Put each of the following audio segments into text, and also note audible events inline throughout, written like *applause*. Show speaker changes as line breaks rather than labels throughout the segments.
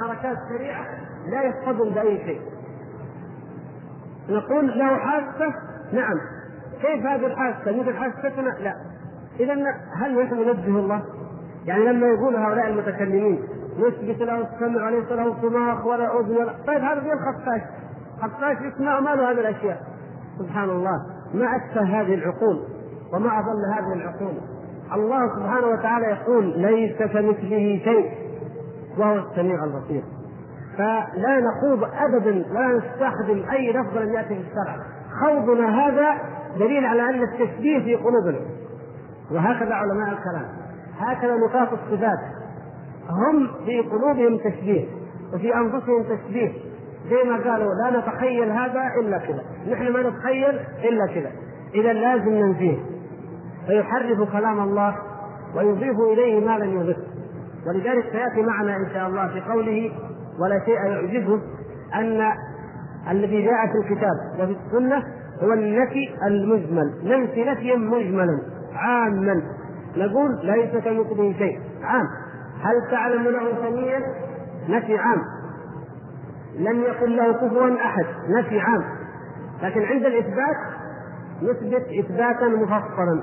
حركات سريعة لا يصطدم بأي شيء. نقول له حاسه نعم. كيف هذه الحاسه مثل حاستنا لا. اذا هل نحن ننبه الله؟ يعني لما يقول هؤلاء المتكلمين نثبت له السمع وليس له صماخ ولا أذن ولا طيب هذا زي الخفاش خفاش يسمع ما له هذه الأشياء. سبحان الله. ما أتفه هذه العقول وما أضل هذه العقول. الله سبحانه وتعالى يقول ليس كمثله شيء. وهو السميع البصير. فلا نخوض ابدا ولا نستخدم أي لفظ لم يأتي في الشرع. خوضنا هذا دليل على أن التشبيه في قلوبنا. وهكذا علماء الكلام. هكذا نقاط الصفات. هم في قلوبهم تشبيه وفي أنفسهم تشبيه. زي ما قالوا لا نتخيل هذا إلا كذا. نحن ما نتخيل إلا كذا. إذا لازم ننفيه فيحرف كلام الله ويضيف إليه ما لم يضف. ولذلك سيأتي معنا إن شاء الله في قوله ولا شيء يعجبه أن الذي جاء في الكتاب وفي السنة هو النفي المجمل ننفي نفيا مجملا عاما. نقول ليس كمثله شيء عام. هل تعلم له سميا؟ نفي عام. لم يكن له كفوا أحد نفي عام. لكن عند الإثبات نثبت إثباتا مفصلا.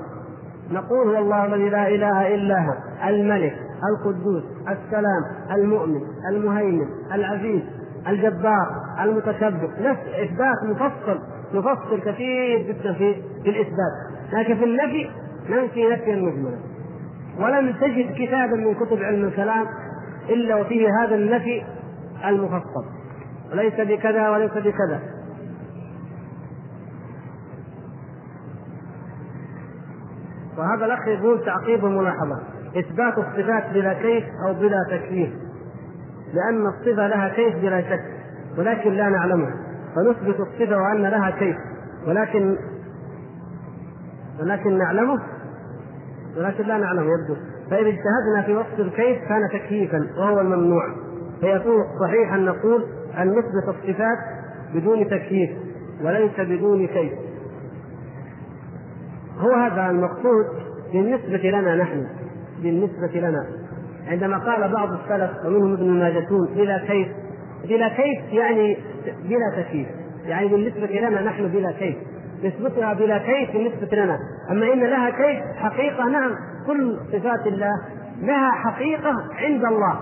نقول هو الله الذي لا إله إلا هو الملك. القدوس السلام المؤمن المهيمن العزيز الجبار المتكبر. نفس إثبات مفصل نفصل كثير جدا في في الإثبات. لكن في النفي ننفي نفيا مجملا. ولم تجد كتابا من كتب علم الكلام إلا وفيه هذا النفي المفصل. وليس بكذا وليس بكذا. وهذا الأخ يقول تعقيب وملاحظة. إثبات الصفات بلا كيف أو بلا تكييف. لأن الصفة لها كيف بلا شك ولكن لا نعلمها. فنثبت الصفة وأن لها كيف ولكن ولكن نعلمه؟ ولكن لا نعلمه يبدو. فاذا اجتهدنا في وصف الكيف كان تكييفا وهو الممنوع. فيكون صحيح أن نقول أن نثبت الصفات بدون تكييف وليس بدون كيف. هو هذا المقصود بالنسبة لنا نحن. بالنسبة لنا. عندما قال بعض السلف ومنهم ابن الماجتون بلا كيف. بلا كيف يعني بلا تكييف. يعني بالنسبة لنا نحن بلا كيف. نسبتها بلا كيف بالنسبة لنا. أما إن لها كيف حقيقة نعم كل صفات الله لها حقيقة عند الله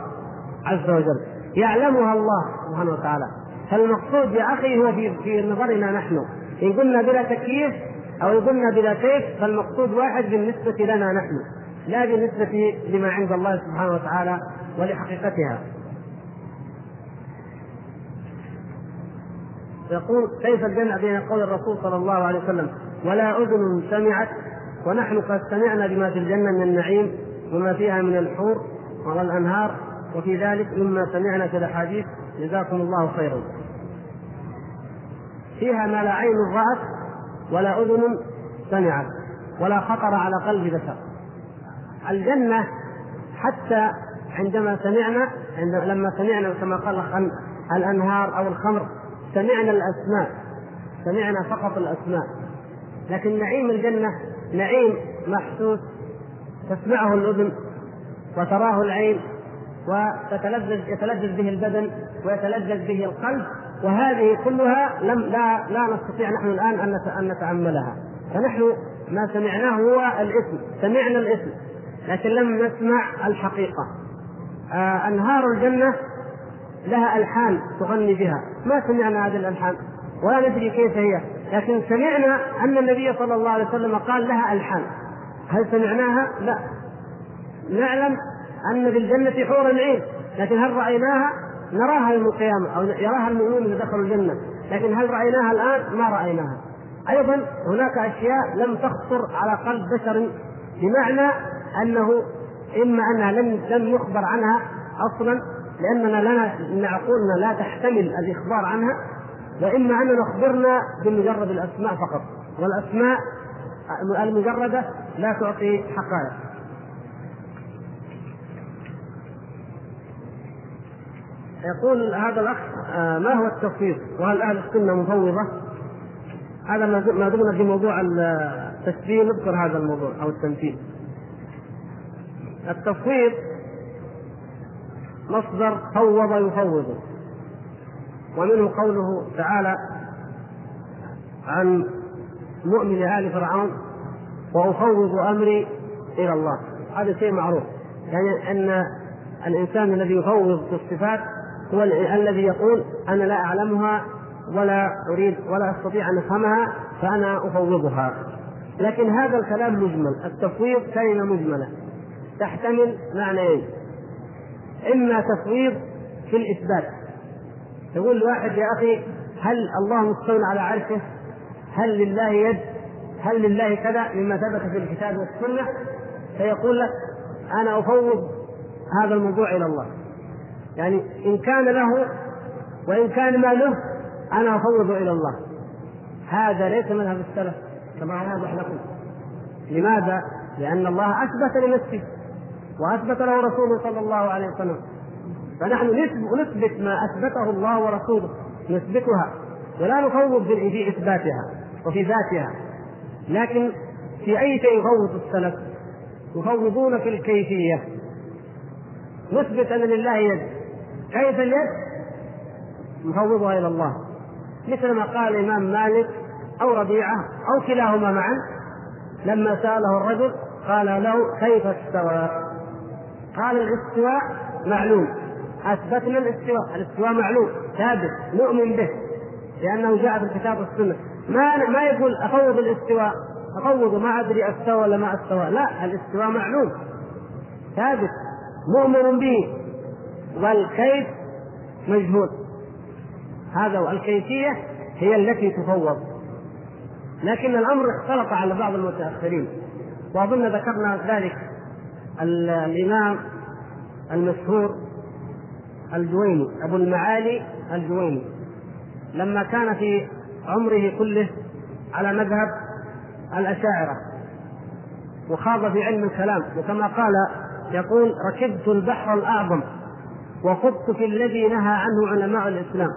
عز وجل. يعلمها الله سبحانه وتعالى. فالمقصود يا أخي هو في, في نظرنا نحن. إن قلنا بلا تكييف أو قلنا بلا كيف فالمقصود واحد بالنسبة لنا نحن. لا بالنسبة لما عند الله سبحانه وتعالى ولحقيقتها. يقول كيف الجمع بين قول الرسول صلى الله عليه وسلم ولا أذن سمعت ونحن قد سمعنا بما في الجنة من النعيم وما فيها من الحور والأنهار وفي ذلك مما سمعنا في الأحاديث. جزاكم الله خيرا. فيها ما لا عين رأت ولا أذن سمعت ولا خطر على قلب بشر. الجنة حتى عندما سمعنا عند لما سمعنا كما قال الأنهار أو الخمر سمعنا الأسماء سمعنا فقط الأسماء. لكن نعيم الجنة نعيم محسوس تسمعه الأذن وتراه العين وتتلذذ يتلذذ به البدن ويتلذذ به القلب وهذه كلها لم لا لا نستطيع نحن الآن أن أن نتأملها. فنحن ما سمعناه هو الاسم سمعنا الاسم لكن لم نسمع الحقيقة آه أنهار الجنة لها ألحان تغني بها ما سمعنا هذه الألحان ولا ندري كيف هي لكن سمعنا أن النبي صلى الله عليه وسلم قال لها ألحان هل سمعناها؟ لا نعلم أن في الجنة حور عين لكن هل رأيناها؟ نراها يوم القيامة أو يراها المؤمنون إذا دخلوا الجنة لكن هل رأيناها الآن؟ ما رأيناها أيضا هناك أشياء لم تخطر على قلب بشر بمعنى أنه إما أنها لم لم يخبر عنها أصلا لأننا لنا ان عقولنا لا تحتمل الإخبار عنها وإما أننا اخبرنا بمجرد الأسماء فقط والأسماء المجردة لا تعطي حقائق يقول هذا الأخ آه، ما هو التفويض؟ وهل أهل السنة مفوضة؟ هذا ما دمنا في موضوع التشبيه نذكر هذا الموضوع أو التمثيل. التفويض مصدر فوض يفوض ومنه قوله تعالى عن مؤمن آل فرعون وأفوض أمري إلى الله. هذا شيء معروف. يعني أن الإنسان الذي يفوض في الصفات هو الذي يقول أنا لا أعلمها ولا أريد ولا أستطيع أن أفهمها فأنا أفوضها. لكن هذا الكلام مجمل. التفويض كلمة مجملة. تحتمل معنيين إما تفويض في الإثبات يقول الواحد يا أخي هل الله مستوى على عرشه؟ هل لله يد؟ هل لله كذا مما ثبت في الكتاب والسنة؟ فيقول لك أنا أفوض هذا الموضوع إلى الله يعني إن كان له وإن كان ما له أنا أفوض إلى الله هذا ليس مذهب السلف كما واضح لكم لماذا؟ لأن الله أثبت لنفسه وأثبت له رسوله صلى الله عليه وسلم. فنحن نثبت ما أثبته الله ورسوله. نثبتها. ولا نفوض في إثباتها وفي ذاتها. لكن في أي شيء يفوض السلف؟ يفوضون في الكيفية. نثبت أن لله يد. كيف اليد؟ نفوضها إلى الله. مثل ما قال الإمام مالك أو ربيعة أو كلاهما معا لما سأله الرجل قال له كيف استوى؟ قال الاستواء معلوم. أثبتنا الاستواء، الاستواء معلوم. ثابت. نؤمن به. لأنه جاء في الكتاب والسنة. ما ما يقول أفوض الاستواء. أفوض. ما أدري أستوى ولا ما أستوى. لا الاستواء معلوم. ثابت. مؤمن به. والكيف مجهول. هذا والكيفية هي التي تفوض. لكن الأمر اختلط على بعض المتأخرين. وأظن ذكرنا ذلك الإمام المشهور الجويني أبو المعالي الجويني. لما كان في عمره كله على مذهب الأشاعرة وخاض في علم الكلام وكما قال يقول ركبت البحر الأعظم وخضت في الذي نهى عنه علماء الإسلام.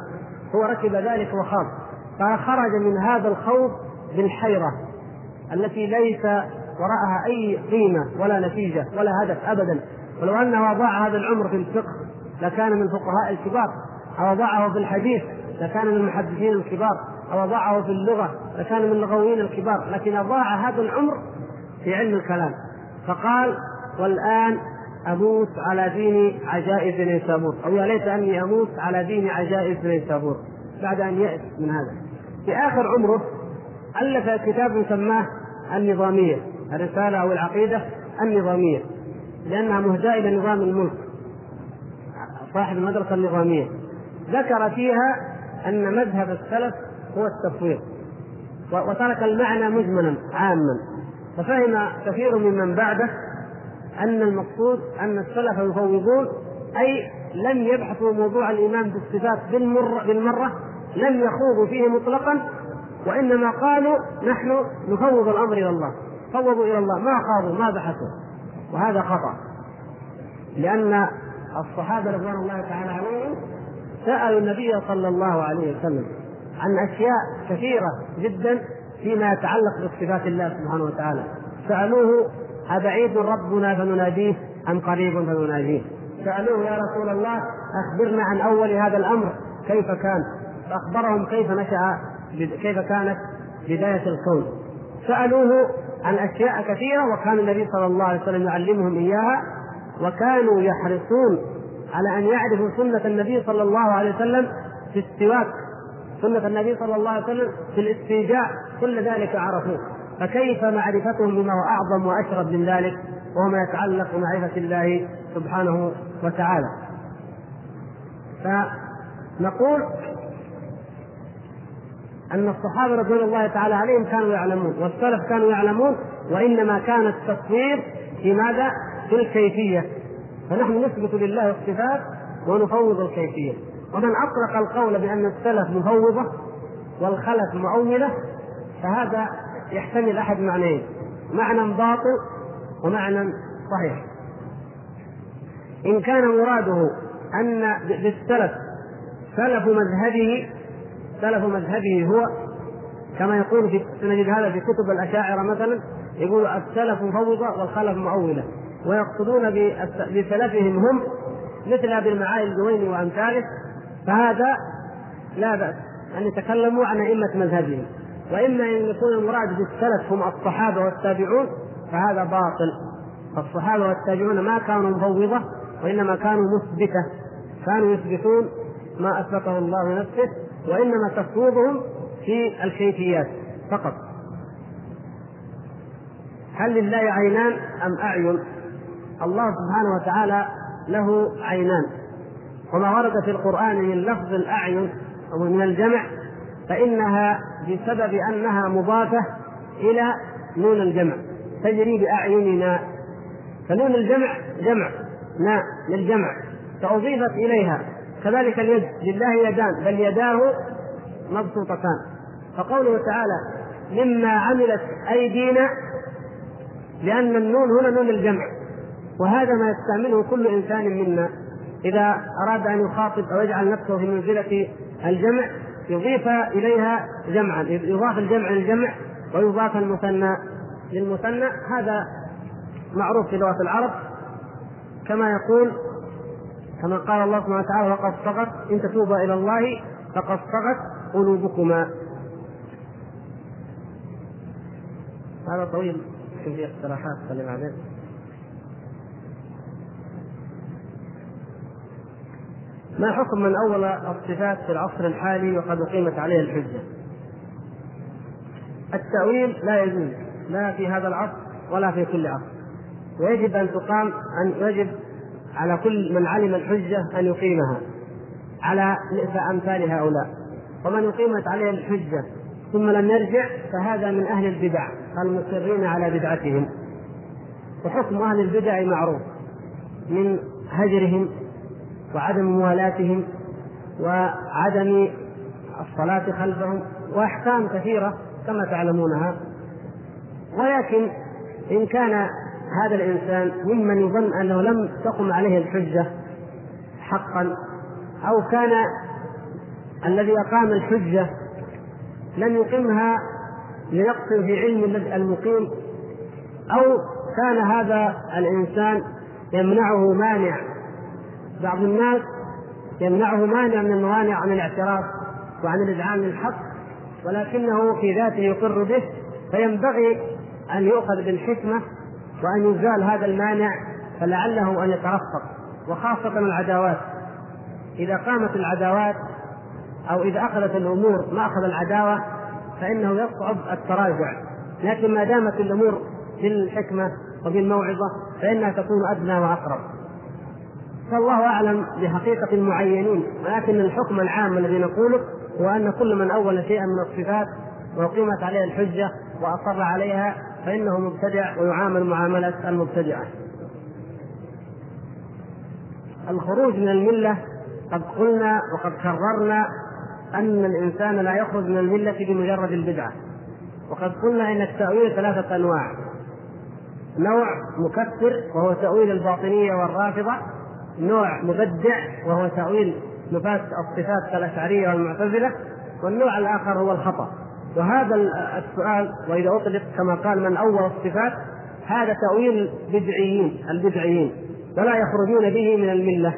هو ركب ذلك وخاض. فخرج من هذا الخوض بالحيرة التي ليس وراءها أي قيمة ولا نتيجة ولا هدف أبدا. ولو أنه أضاع هذا العمر في الفقه لكان من الفقهاء الكبار أو أضاعه في الحديث لكان من المحدثين الكبار أو أضاعه في اللغة لكان من اللغويين الكبار لكن أضاع هذا العمر في علم الكلام. فقال والآن أموت على دين عجائز نيسابور أو يا ليت أني أموت على دين عجائز نيسابور بعد أن يأس من هذا. في آخر عمره ألف كتاب سماه النظامية. الرسالة أو العقيدة النظامية لأنها مهداة إلى نظام الملك صاحب المدرسة النظامية. ذكر فيها أن مذهب السلف هو التفويض وترك المعنى مجملا عاما. ففهم كثير ممن بعده أن المقصود أن السلف يفوضون أي لم يبحثوا موضوع الإيمان بالصفات بالمرة, بالمرة لم يخوضوا فيه مطلقا وإنما قالوا نحن نفوض الأمر إلى الله. فوضوا إلى الله. ما خاضوا ما بحثوا. وهذا خطأ. لأن الصحابة رضوان الله تعالى عليهم سألوا النبي صلى الله عليه وسلم عن أشياء كثيرة جدا فيما يتعلق بصفات الله سبحانه وتعالى. سألوه أبعيد ربنا فنناديه أم قريب فنناديه سألوه يا رسول الله أخبرنا عن أول هذا الأمر كيف كان؟ فأخبرهم كيف نشأ كيف كانت بداية الكون. سألوه عن أشياء كثيرة وكان النبي صلى الله عليه وسلم يعلمهم إياها وكانوا يحرصون على أن يعرفوا سنة النبي صلى الله عليه وسلم في السواك سنة النبي صلى الله عليه وسلم في الاستيجاع كل ذلك عرفوه. فكيف معرفتهم بما هو أعظم وأشرف من ذلك؟ وهو ما يتعلق بمعرفة الله سبحانه وتعالى. فنقول أن الصحابة رضوان الله تعالى عليهم كانوا يعلمون والسلف كانوا يعلمون وإنما كان التصوير في ماذا؟ في الكيفية. فنحن نثبت لله الصفات ونفوض الكيفية. ومن أطلق القول بأن السلف مفوضة والخلف معولة فهذا يحتمل أحد معنيين معنى باطل ومعنى صحيح. إن كان مراده أن بالسلف سلف مذهبه سلف مذهبه هو كما يقول في نجد هذا في كتب الأشاعرة مثلا يقول السلف مفوضة والخلف معولة ويقصدون بسلفهم هم مثل ابي المعالي الجويني وامثاله فهذا لا بأس أن يتكلموا عن أئمة مذهبهم. وإما أن يكون المراد بالسلف هم الصحابة والتابعون فهذا باطل. الصحابه والتابعون ما كانوا مفوضة وإنما كانوا مثبتة. كانوا يثبتون ما أثبته الله نفسه وإنما تفويضهم في الكيفيات فقط. هل لله عينان أم أعين؟ الله سبحانه وتعالى له عينان. وما ورد في القرآن من لفظ الاعين أو من الجمع فإنها بسبب أنها مضافة إلى نون الجمع. تجري بأعيننا. فنون الجمع جمع نا للجمع فأضيفت إليها. كذلك اليد لله يدان بل يداه مبسوطتان. فقوله تعالى مما عملت أيدينا لأن النون هنا نون الجمع. وهذا ما يستعمله كل إنسان منا. إذا أراد أن يخاطب أو يجعل نفسه في منزلة الجمع يضيف إليها جمعا يضاف الجمع للجمع ويضاف المثنى للمثنى. هذا معروف في لغة العرب كما يقول كما قال الله سبحانه وتعالى وقد صغت إن تتوبا إلى الله فقد صغت قلوبكما. هذا طويل. في اقتراحات خلي بعدين ما حكم من أول الصفات في العصر الحالي وقد أقيمت عليه الحجة؟ التأويل لا يجوز لا في هذا العصر ولا في كل عصر. ويجب أن تقام أن يجب على كل من علم الحجة أن يقيمها على امثال هؤلاء. ومن اقيمت عليه الحجة ثم لم يرجع فهذا من أهل البدع المصرين على بدعتهم. وحكم أهل البدع معروف من هجرهم وعدم موالاتهم وعدم الصلاة خلفهم وأحكام كثيرة كما تعلمونها. ولكن إن كان هذا الإنسان ممن يظن أنه لم تقم عليه الحجة حقا أو كان الذي أقام الحجة لم يقمها لنقص في علم المقيم أو كان هذا الإنسان يمنعه مانع. بعض الناس يمنعه مانع من الموانع عن الاعتراف وعن الإذعان للحق ولكنه في ذاته يقر به فينبغي أن يؤخذ بالحكمة وأن يزال هذا المانع فلعله أن يترفق وخاصة العداوات. إذا قامت العداوات أو إذا أخذت الأمور مأخذ العداوة فإنه يصعب التراجع. لكن ما دامت الأمور بالحكمة وبالموعظة فإنها تكون أدنى وأقرب. فالله أعلم بحقيقة المعينين ولكن الحكم العام الذي نقوله هو أن كل من أول شيئا من الصفات وأقيمت عليه الحجة وأصر عليها فإنه مبتدع ويعامل معاملة المبتدعة. الخروج من الملة قد قلنا وقد كررنا أن الإنسان لا يخرج من الملة بمجرد البدعة. وقد قلنا أن التأويل ثلاثة أنواع. نوع مكفر وهو تأويل الباطنية والرافضة. نوع مبدع وهو تأويل نفاة الصفات كالأشعرية والمعتزلة. والنوع الآخر هو الخطأ. وهذا السؤال وإذا أطلق كما قال من أول الصفات هذا تأويل بدعيين البدعيين ولا يخرجون به من الملة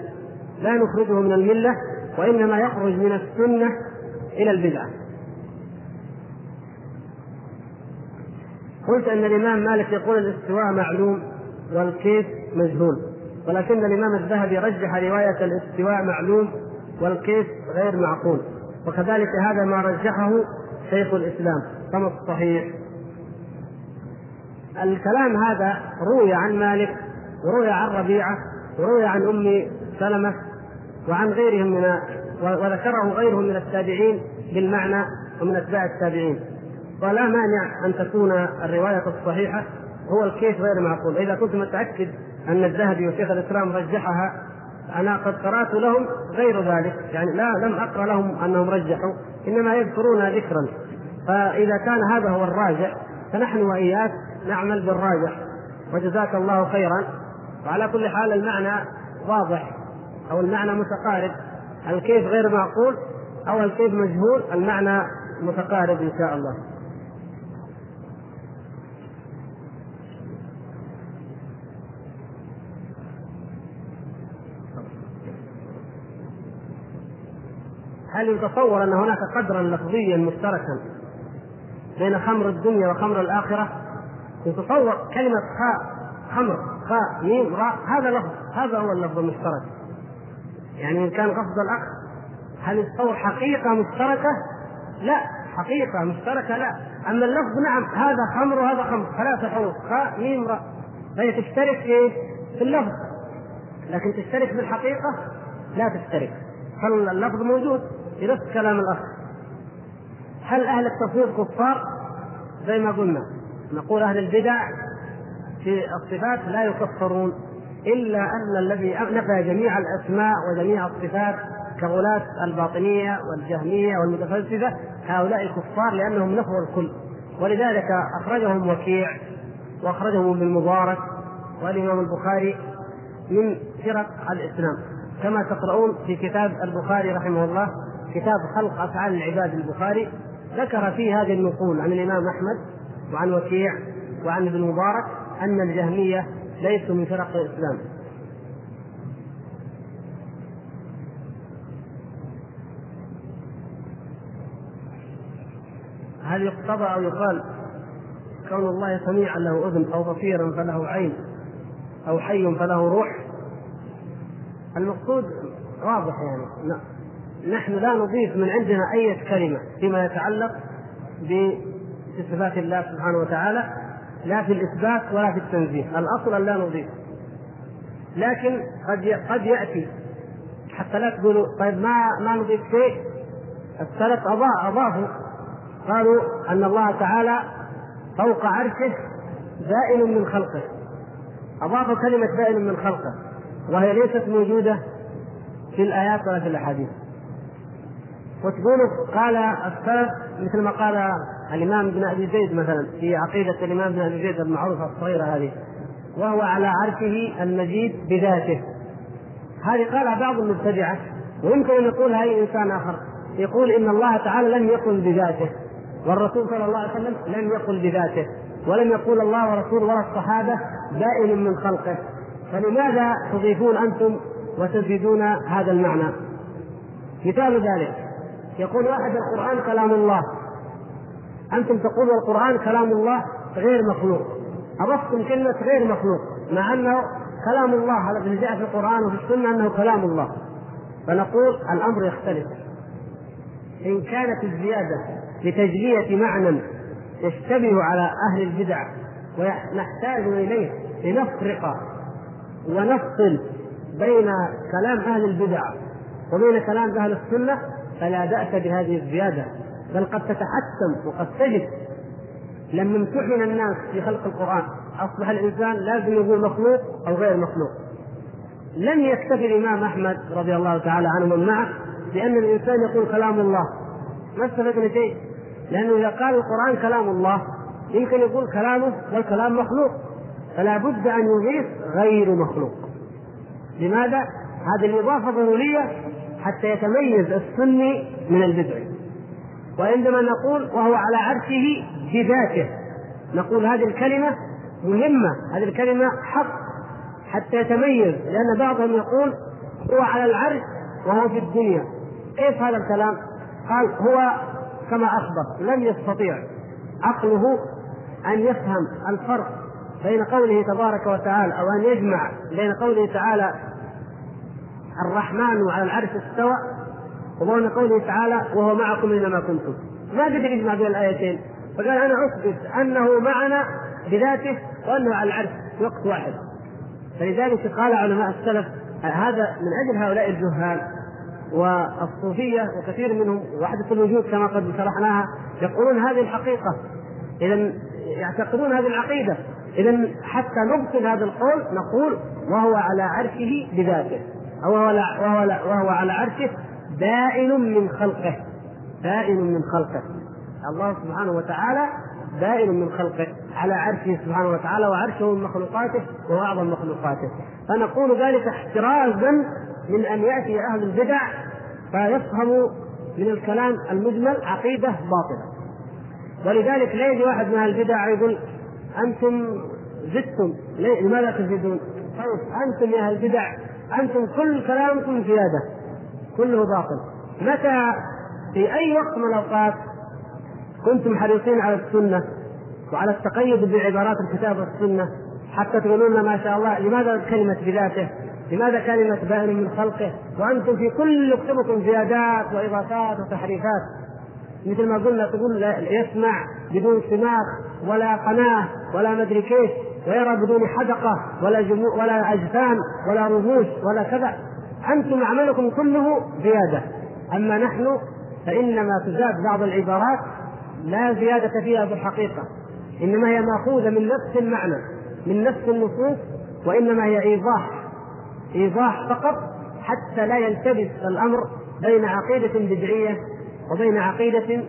لا نخرجه من الملة وإنما يخرج من السنة إلى البدعة. قلت أن الإمام مالك يقول الاستواء معلوم والكيف مجهول ولكن الإمام الذهبي رجح رواية الاستواء معلوم والكيف غير معقول وكذلك هذا ما رجحه شيخ الإسلام. كما الصحيح الكلام هذا روي عن مالك وروي عن ربيعة وروي عن أم سلمة وعن غيرهم من وذكره غيرهم من التابعين بالمعنى ومن أتباع التابعين. ولا مانع أن تكون الرواية الصحيحة هو الكيف غير معقول. إذا كنت متأكد أن الذهبي وشيخ الإسلام رجحها أنا قد قرأت لهم غير ذلك. يعني لا لم أقرأ لهم أنهم رجحوا إنما يذكرون ذكرا. فإذا كان هذا هو الراجع فنحن وإياك نعمل بالراجح. وجزاك الله خيرا. وعلى كل حال المعنى واضح أو المعنى متقارب. الكيف غير معقول أو الكيف مجهول؟ المعنى متقارب إن شاء الله. هل يتصور أن هناك قدرا لفظيا مشتركا؟ بين خمر الدنيا وخمر الآخرة؟ يتصور كلمة خاء خمر خاء ميم راء هذا لفظ هذا هو اللفظ المشترك. يعني إن كان قصد الأخ هل يتصور حقيقة مشتركة؟ لا حقيقة مشتركة لا. أما اللفظ نعم هذا خمر وهذا خمر ثلاثة حروف خاء ميم راء. فهي تشترك في في اللفظ. لكن تشترك في الحقيقة لا تشترك. فاللفظ موجود في نفس كلام الأخ. هل أهل التصوير كفار؟ زي ما قلنا نقول أهل البدع في الصفات لا يكفرون إلا أن الذي نفى جميع الأسماء وجميع الصفات كغلاة الباطنية والجهمية والمتفلسفة هؤلاء كفار لأنهم نفوا الكل ولذلك أخرجهم وكيع وأخرجهم ابن المبارك والإمام البخاري من فرق الإسلام كما تقرؤون في كتاب البخاري رحمه الله كتاب خلق أفعال العباد البخاري ذكر فيه هذه النقول عن الإمام أحمد وعن وكيع وعن ابن المبارك أن الجهمية ليسوا من فرق الإسلام. هل يقتضى أو يقال كون الله سميعا له أذن أو بصيرا فله عين أو حي فله روح؟ المقصود واضح يعني. نحن لا نضيف من عندنا أي كلمة فيما يتعلق بصفات الله سبحانه وتعالى لا في الإثبات ولا في التنزيه. الأصل أن لا نضيف. لكن قد قد يأتي. حتى لا تقولوا طيب ما ما نضيف شيء. السلف أضافوا. قالوا أن الله تعالى فوق عرشه زائل من خلقه. أضافوا كلمة زائل من خلقه وهي ليست موجودة في الآيات ولا في الأحاديث. وتقولوا قال السلف مثل ما قال الإمام ابن أبي زيد مثلا في عقيدة الإمام ابن أبي زيد المعروفة الصغيرة هذه وهو على عرشه المجيد بذاته. هذه قالها بعض المبتدعة ويمكن أن يقولها أي إنسان آخر يقول إن الله تعالى لم يقل بذاته والرسول صلى الله عليه وسلم لم يقل بذاته ولم يقول الله ورسوله ولا الصحابة بائن من خلقه. فلماذا تضيفون أنتم وتزيدون هذا المعنى؟ مثال ذلك يقول واحد القرآن كلام الله. أنتم تقولوا القرآن كلام الله غير مخلوق. أضفتم كلمة غير مخلوق مع أنه كلام الله الذي جاء في القرآن وفي السنة أنه كلام الله. فنقول الأمر يختلف. إن كانت الزيادة لتجلية معنى يشتبه على أهل البدع ونحتاج إليه لنفرق ونفصل بين كلام أهل البدع وبين كلام أهل السنة فلا بأس بهذه الزيادة بل قد تتحتم وقد تجد. لما امتحن الناس في خلق القرآن. أصبح الإنسان لازم يقول مخلوق أو غير مخلوق. لم يكتفي الإمام أحمد رضي الله تعالى عنه ومن معه بأن الإنسان يقول كلام الله. ما استفدنا شيء؟ لأنه إذا قال القرآن كلام الله يمكن يقول كلامه والكلام مخلوق. فلا بد أن يضيف غير مخلوق. لماذا؟ هذه الإضافة ضرورية حتى يتميز السني من البدعي وعندما نقول وهو على عرشه بذاته نقول هذه الكلمة مهمة هذه الكلمة حق حتى يتميز لأن بعضهم يقول هو على العرش وهو في الدنيا. كيف هذا الكلام؟ قال هو كما أخبر لم يستطيع. عقله أن يفهم الفرق بين قوله تبارك وتعالى أو أن يجمع بين قوله تعالى الرحمن على العرش استوى وبين قوله تعالى وهو معكم أينما كنتم. ما قدر يجمع بين الآيتين. فقال أنا أثبت أنه معنا بذاته وأنه على العرش في وقت واحد. فلذلك قال علماء السلف هذا من أجل هؤلاء الجهال والصوفية وكثير منهم وحدة الوجود كما قد شرحناها يقولون هذه الحقيقة. اذا يعتقدون هذه العقيدة. اذا حتى نبطل هذا القول نقول وهو على عرشه بذاته. وهو, وهو, وهو على عرشه بائن من خلقه. بائن من خلقه. الله سبحانه وتعالى بائن من خلقه. على عرشه سبحانه وتعالى وعرشه من مخلوقاته وهو اعظم مخلوقاته. فنقول ذلك احترازا من أن يأتي أهل البدع فيفهموا من الكلام المجمل عقيدة باطلة. ولذلك لا يجي واحد من أهل البدع يقول أنتم زدتم. لماذا تزيدون؟ طيب أنتم يا أهل البدع أنتم كل كلامكم زيادة كله باطل. متى؟ في أي وقت من الأوقات كنتم حريصين على السنة وعلى التقيد بعبارات الكتاب والسنة حتى تقولون ما شاء الله لماذا كلمة بذاته؟ لماذا كلمة بائن من خلقه؟ وأنتم في كل كتبكم زيادات وإضافات وتحريفات. مثل ما قلنا تقول يسمع بدون سماخ ولا قناة ولا مدري كيف ويرى بدون حدقة ولا جمو ولا أجفان ولا رموش ولا كذا. أنتم عملكم كله زيادة. أما نحن فإنما تزاد بعض العبارات لا زيادة فيها بالحقيقة إنما هي مأخوذة من نفس المعنى من نفس النصوص وإنما هي إيضاح إيضاح فقط حتى لا يلتبس الأمر بين عقيدة بدعية وبين عقيدة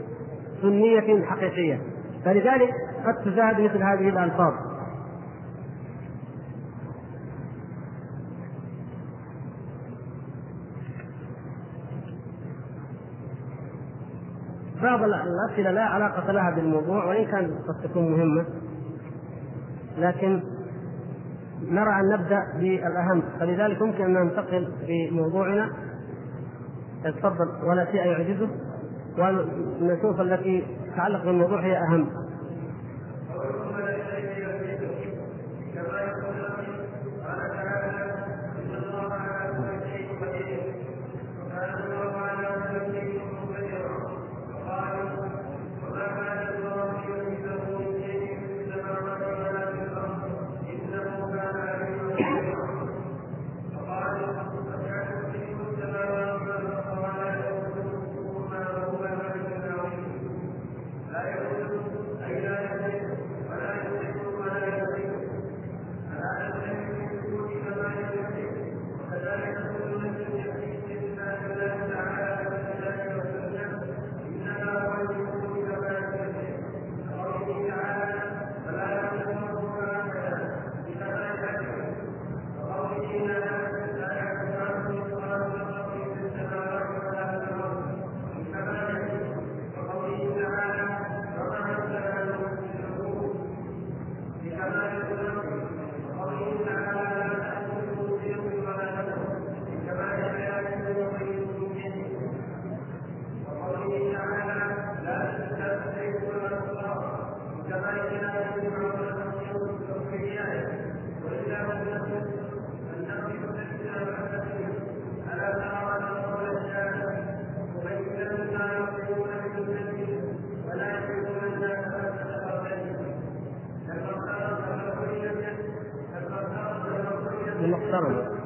سنية حقيقية. فلذلك قد تزاد مثل هذه الألفاظ. بعض الأسئلة لا علاقة لها بالموضوع وإن كان قد تكون مهمة. لكن نرى أن نبدأ بالأهم. فلذلك يمكن أن ننتقل في موضوعنا. تفضل ولا شيء يعجزه ونشوف التي تتعلق بالموضوع هي أهم. المقترن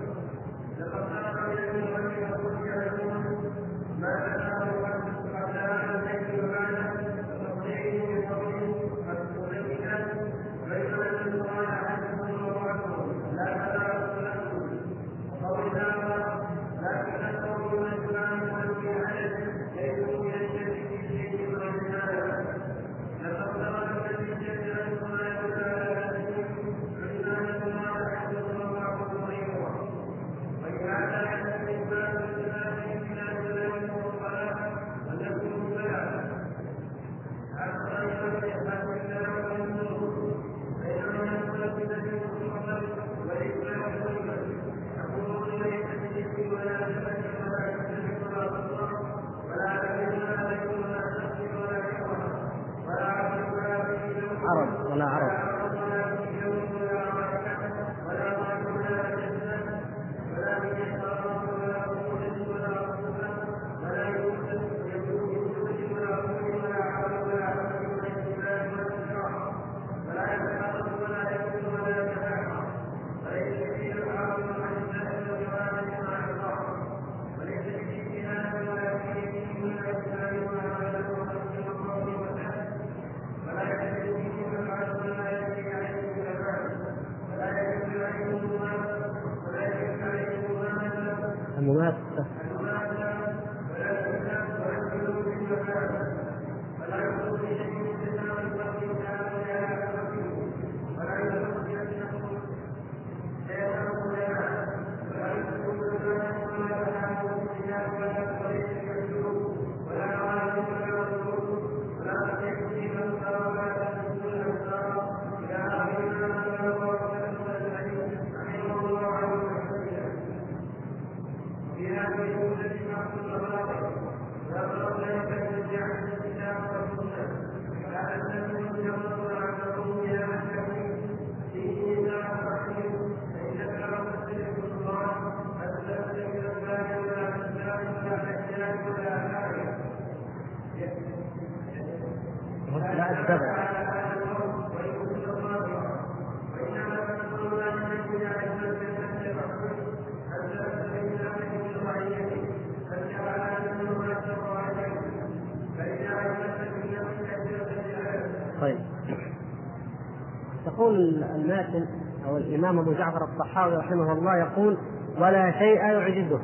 يقول الماتن أو الإمام أبو جعفر الطحاوي رحمه الله يقول ولا شيء يعجزه.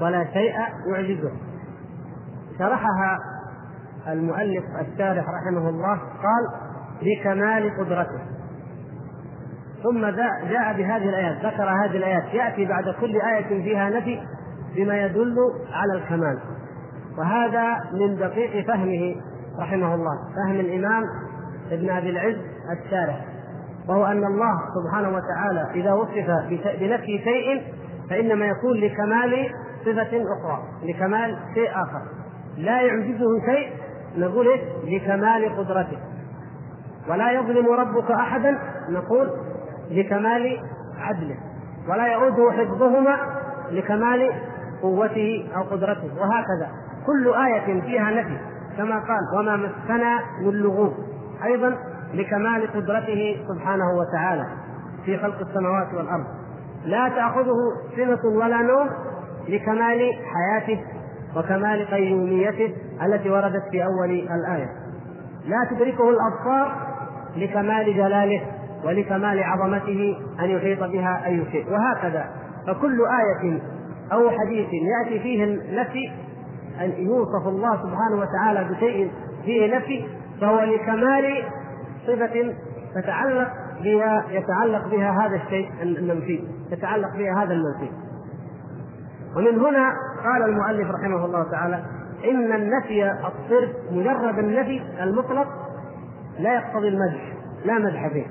ولا شيء يعجزه. شرحها المؤلف الشارح رحمه الله قال لكمال قدرته. ثم جاء بهذه الآيات ذكر هذه الآيات يأتي بعد كل آية فيها نفي بما يدل على الكمال. وهذا من دقيق فهمه رحمه الله. فهم الإمام ابن أبي العز الشارح وهو أن الله سبحانه وتعالى إذا وصف بنفي شيء فإنما يكون لكمال صفة أخرى لكمال شيء آخر. لا يعجزه شيء نقول لكمال قدرته. ولا يظلم ربك أحدا نقول لكمال عدله. ولا يعوده حفظهما لكمال قوته أو قدرته. وهكذا. كل آية فيها نفي كما قال وما مسنا من لغوب أيضا لكمال قدرته سبحانه وتعالى في خلق السماوات والأرض. لا تأخذه سنة ولا نوم لكمال حياته وكمال قيوميته التي وردت في أول الآية. لا تدركه الأبصار لكمال جلاله ولكمال عظمته أن يحيط بها أي شيء. وهكذا فكل آية أو حديث يأتي فيه النفي أن يوصف الله سبحانه وتعالى بشيء فيه نفي فهو لكمال صفة تتعلق بها يتعلق بها هذا الشيء المنفي. يتعلق بها هذا المنفي. ومن هنا قال المؤلف رحمه الله تعالى إن النفي الصرف مجرد النفي المطلق لا يقتضي المدح لا مدح فيه.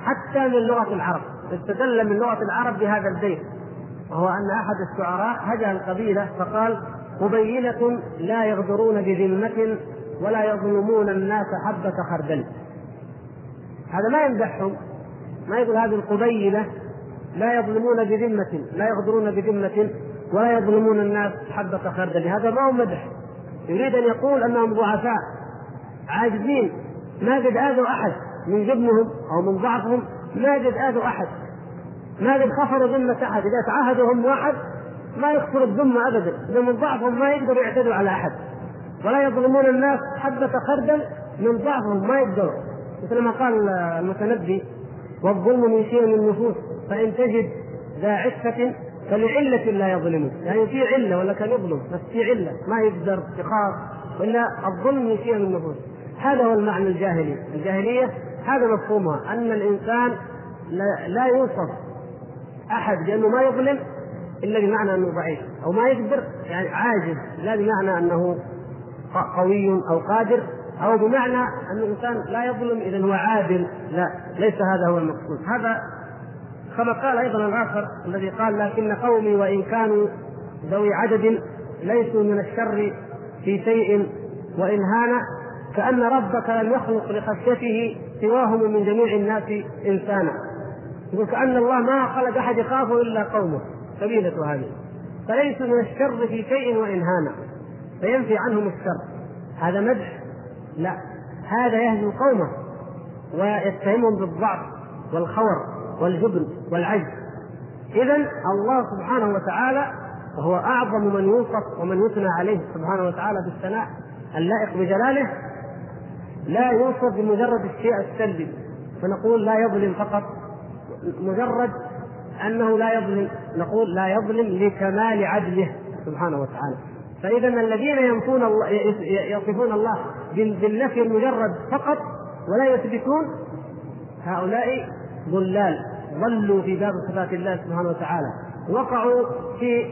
حتى من لغة العرب. استدل من لغة العرب بهذا البيت. وهو أن أحد الشعراء هجأ القبيلة فقال مبينة لا يغدرون بذمة ولا يظلمون الناس حبة خردل. هذا ما يمدحهم. ما يقول هذه القبيلة لا يظلمون بذمة لا يغدرون بذمة ولا يظلمون الناس حبة خردل. هذا ما هو مدح. يريد أن يقول أنهم ضعفاء عاجزين. ما قد آذوا أحد من جبنهم أو من ضعفهم. ما قد آذوا أحد. ما قد خفروا ذمة أحد. إذا تعاهدهم واحد ما يكثر الذمة أبدا. إذا من ضعفهم ما يقدروا يعتدوا على أحد. ولا يظلمون الناس حبة خردل من ضعفهم ما يقدروا. مثل ما قال المتنبي والظلم من شيء النفوس فإن تجد ذا عفة فلعلة لا يظلمون يعني في علة ولا كان يظلم بس في علة ما يقدر يخاف. ولا الظلم من شيء النفوس. هذا هو المعنى الجاهلي. الجاهلية هذا مفهومها أن الإنسان لا, يوصف أحد بأنه ما يظلم إلا بمعنى أنه ضعيف أو ما يقدر يعني عاجز لا بمعنى أنه قوي أو قادر. أو بمعنى أن الإنسان لا يظلم إذا هو عادل. لا ليس هذا هو المقصود. هذا كما قال أيضا الآخر الذي قال لكن قومي وإن كانوا ذوي عدد ليسوا من الشر في شيء وإن هان كأن ربك لم يخلق لخشيته سواهم من جميع الناس إنسانا. يقول كأن الله ما خلق احد يخافه إلا قومه. قبيلة هذه. فليسوا من الشر في شيء وإن هانا فينفي عنهم الشر. هذا مدح. لا هذا يهزم قومه ويتهمهم بالضعف والخور والجبن والعجز. إذا الله سبحانه وتعالى وهو أعظم من يوصف ومن يثنى عليه سبحانه وتعالى بالثناء اللائق بجلاله لا يوصف بمجرد الشيء السلبي. فنقول لا يظلم فقط مجرد أنه لا يظلم نقول لا يظلم لكمال عدله سبحانه وتعالى. فاذا الذين ينفون الله يصفون الله بالنفي المجرد فقط ولا يثبتون هؤلاء ضلال ضلوا في باب صفات الله سبحانه وتعالى وقعوا في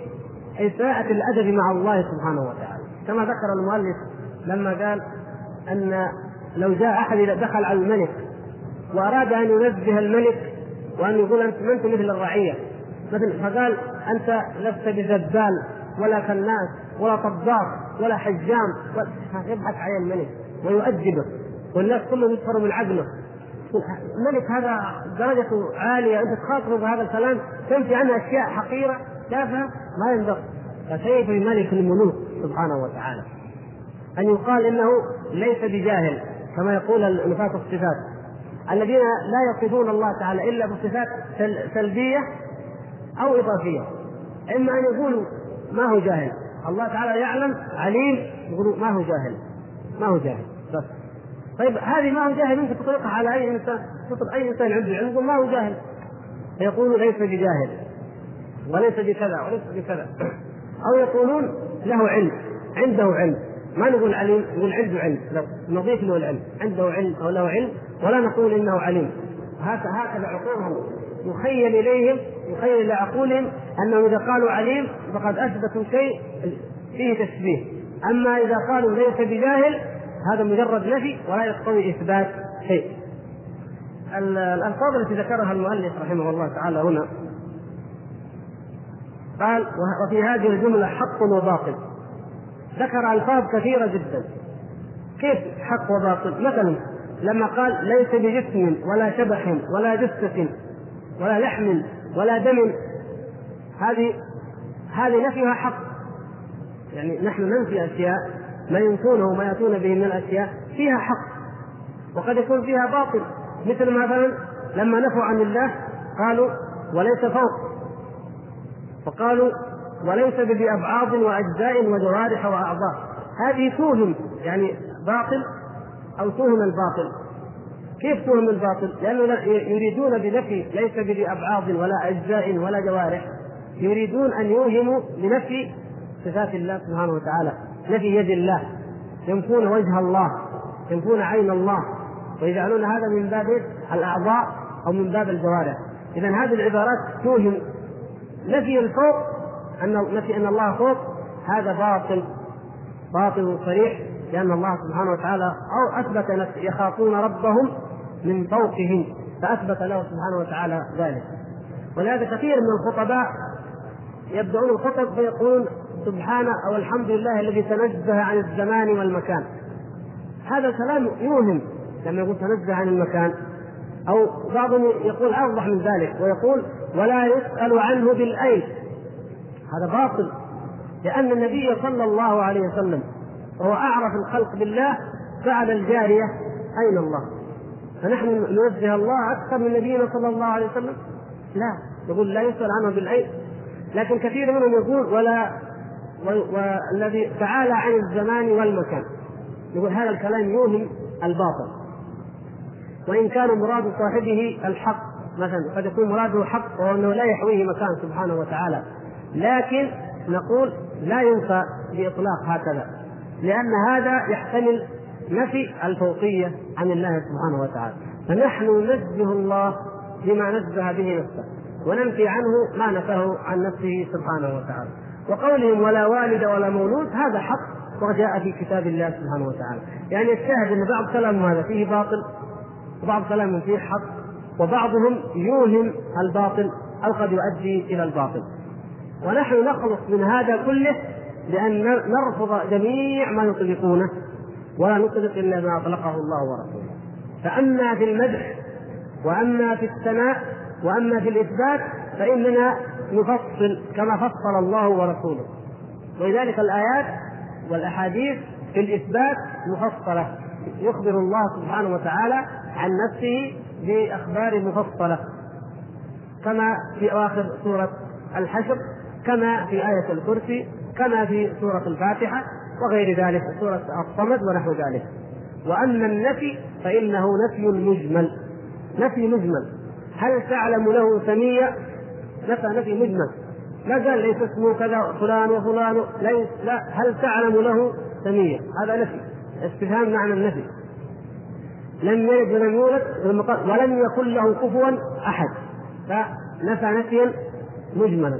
إساءة الأدب مع الله سبحانه وتعالى. كما ذكر المؤلف لما قال أن لو جاء أحد دخل على الملك وأراد أن ينزه الملك وأن يقول انت ما أنت مثل الرعية؟ مثل فقال أنت لست بزبال ولا كناس ولا طباخ ولا حجام يضحك عليه الملك ويؤدبه والناس كلهم يسخروا من عقله الملك هذا درجته عالية. أنت تخاطبه بهذا الكلام تنفي عنه أشياء حقيرة. تافهة؟ ما ينبغي فكيف بملك الملوك سبحانه وتعالى؟ أن يقال إنه ليس بجاهل كما يقول نفاة الصفات. الذين لا يصفون الله تعالى إلا بصفات سلبية أو إضافية. إما أن يقولوا ما هو جاهل. الله تعالى يعلم عليم يقولوا ما هو جاهل. ما هو جاهل. بس. طيب هذه ما هو جاهل؟ يمكن تطلقها على أي إنسان؟ تطلق أي إنسان عنده علم ما هو جاهل. فيقول ليس بجاهل وليس بكذا وليس بكذا. أو يقولون له علم عنده علم. ما نقول عليم نقول عنده علم. نضيف له العلم. عنده علم أو له علم ولا نقول إنه عليم. هكذا عقولهم. يخيل إليهم يخيل إلى عقولهم. أنهم إذا قالوا عليم فقد أثبتوا شيء فيه تشبيه. أما إذا قالوا ليس بجاهل هذا مجرد نفي ولا يقتضي إثبات شيء. الألفاظ التي ذكرها المؤلف رحمه الله تعالى هنا قال وفي هذه الجملة حق وباطل. ذكر ألفاظ كثيرة جدا. كيف حق وباطل؟ مثلا لما قال ليس بجسم ولا شبح ولا جثة ولا لحم ولا دم هذه هذه نفيها حق. يعني نحن ننفي أشياء ما ينفونه وما يأتون به من الأشياء فيها حق. وقد يكون فيها باطل. مثل مثلا لما نفوا عن الله قالوا وليس فوق. وقالوا وليس بذي ابعاض وأجزاء وجوارح وأعضاء. هذه توهم. يعني باطل أو توهم الباطل. كيف توهم الباطل؟ لأنه يريدون بنفي ليس بذي ابعاض ولا أجزاء ولا جوارح. يريدون أن يوهموا بنفي صفات الله سبحانه وتعالى. نفي يد الله. ينفون وجه الله. ينفون عين الله. ويجعلون هذا من باب الأعضاء أو من باب الجوارح. اذا هذه العبارات توهم نفي الفوق أن نفي أن الله فوق. هذا باطل. باطل صريح لأن الله سبحانه وتعالى أو أثبت يخافون ربهم من فوقهم. فأثبت له سبحانه وتعالى ذلك. ولهذا كثير من الخطباء يبدأون الخطب فيقولون سبحان أو الحمد لله الذي تنزه عن الزمان والمكان. هذا كلام يوهم لما يقول تنزه عن المكان. أو بعضهم يقول أوضح من ذلك ويقول ولا يسأل عنه بالاين هذا باطل. لأن النبي صلى الله عليه وسلم وهو أعرف الخلق بالله سأل الجارية أين الله؟ فنحن ننزه الله أكثر من نبينا صلى الله عليه وسلم؟ لا. يقول لا يسأل عنه بالعين لكن كثير منهم يقول ولا والذي تعالى عن الزمان والمكان. يقول هذا الكلام يوهم الباطل. وإن كان مراد صاحبه الحق مثلا قد يكون مراده حق وهو أنه لا يحويه مكان سبحانه وتعالى. لكن نقول لا ينفى بإطلاق هكذا لأن هذا يحتمل نفي الفوقية عن الله سبحانه وتعالى. فنحن ننزه الله بما نزه به نفسه. وننفي عنه ما نفاه عن نفسه سبحانه وتعالى. وقولهم ولا والد ولا مولود هذا حق وجاء في كتاب الله سبحانه وتعالى. يعني الشاهد أن بعض كلامهم هذا فيه باطل وبعض كلامهم فيه حق وبعضهم يوهم الباطل أو قد يؤدي إلى الباطل. ونحن نخلص من هذا كله بأن نرفض جميع ما يطلقونه ولا نطلق إلا ما أطلقه الله ورسوله. فأما في المدح وأما في الثناء وأما في الإثبات فإننا نفصل كما فصل الله ورسوله. ولذلك الآيات والأحاديث في الإثبات مفصلة. يخبر الله سبحانه وتعالى عن نفسه بأخبار مفصلة. كما في أواخر سورة الحشر كما في آية الكرسي كما في سورة الفاتحة وغير ذلك سورة الصمد ونحو ذلك. وأما النفي فإنه نفي مجمل. نفي مجمل. هل تعلم له سمية؟ نفى نفي مجمل. لا قال ليس اسمه كذا فلان وفلان. ليس لا. هل تعلم له سمية؟ هذا نفي. استفهام معنى النفي. لم يلد ولم يولد ولم يكن له كفوا أحد. فنفى نفيا مجملا.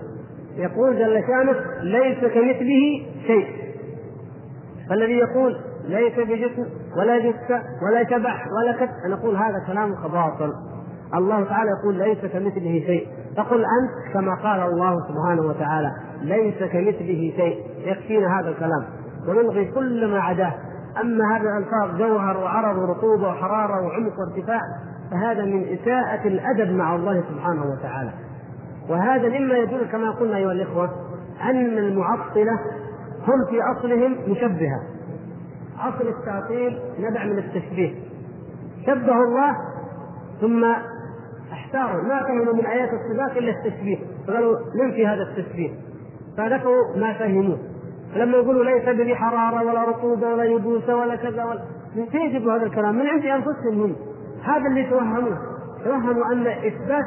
يقول جل شأنه ليس كمثله شيء. فالذي يقول ليس بجسم ولا جثة ولا شبح ولا كت نقول هذا كلام باطل الله تعالى يقول ليس كمثله شيء. فقل أنت كما قال الله سبحانه وتعالى ليس كمثله شيء. يكفينا هذا الكلام. ونلغي كل ما عداه. أما هذا الألفاظ جوهر وعرض ورطوبة وحرارة وعمق وارتفاع فهذا من إساءة الأدب مع الله سبحانه وتعالى. وهذا مما يدل كما قلنا أيها الإخوة أن المعطلة هم في أصلهم مشبهة. أصل التعطيل نبع من التشبيه. شبهوا الله ثم احتاروا ما فهموا من آيات الصفات إلا التشبيه فقالوا ننفي هذا التشبيه فذكروا ما فهموه فلما يقولوا ليس به حرارة ولا رطوبة ولا يبوس ولا كذا ولا من فين هذا الكلام؟ من عند أنفسهم هم. هذا اللي توهموه توهموا أن إثبات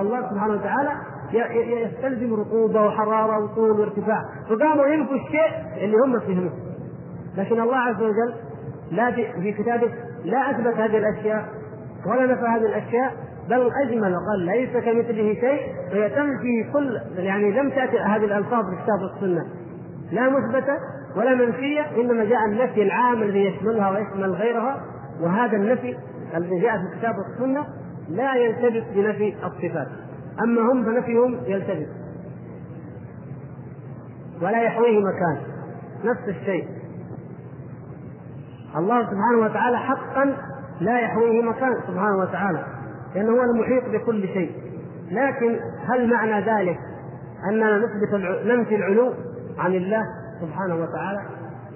الله سبحانه وتعالى يستلزم رطوبة وحرارة وطول وارتفاع. فقاموا ينفوا الشيء اللي هم فهموه. لكن الله عز وجل لا في كتابه لا أثبت هذه الأشياء ولا نفى هذه الأشياء بل اجمل وقال ليس كمثله شيء فهي تنفي كل يعني لم تأتي هذه الألفاظ في الكتاب والسنة لا مثبتة ولا منفية إنما جاء النفي العام الذي يشملها ويشمل غيرها وهذا النفي الذي جاء في الكتاب والسنة لا يلتبس بنفي الصفات. أما هم فنفيهم يلتبس. ولا يحويه مكان. نفس الشيء. الله سبحانه وتعالى حقا لا يحويه مكان سبحانه وتعالى. لأنه هو المحيط بكل شيء. لكن هل معنى ذلك أننا نثبت ننفي العلو عن الله سبحانه وتعالى؟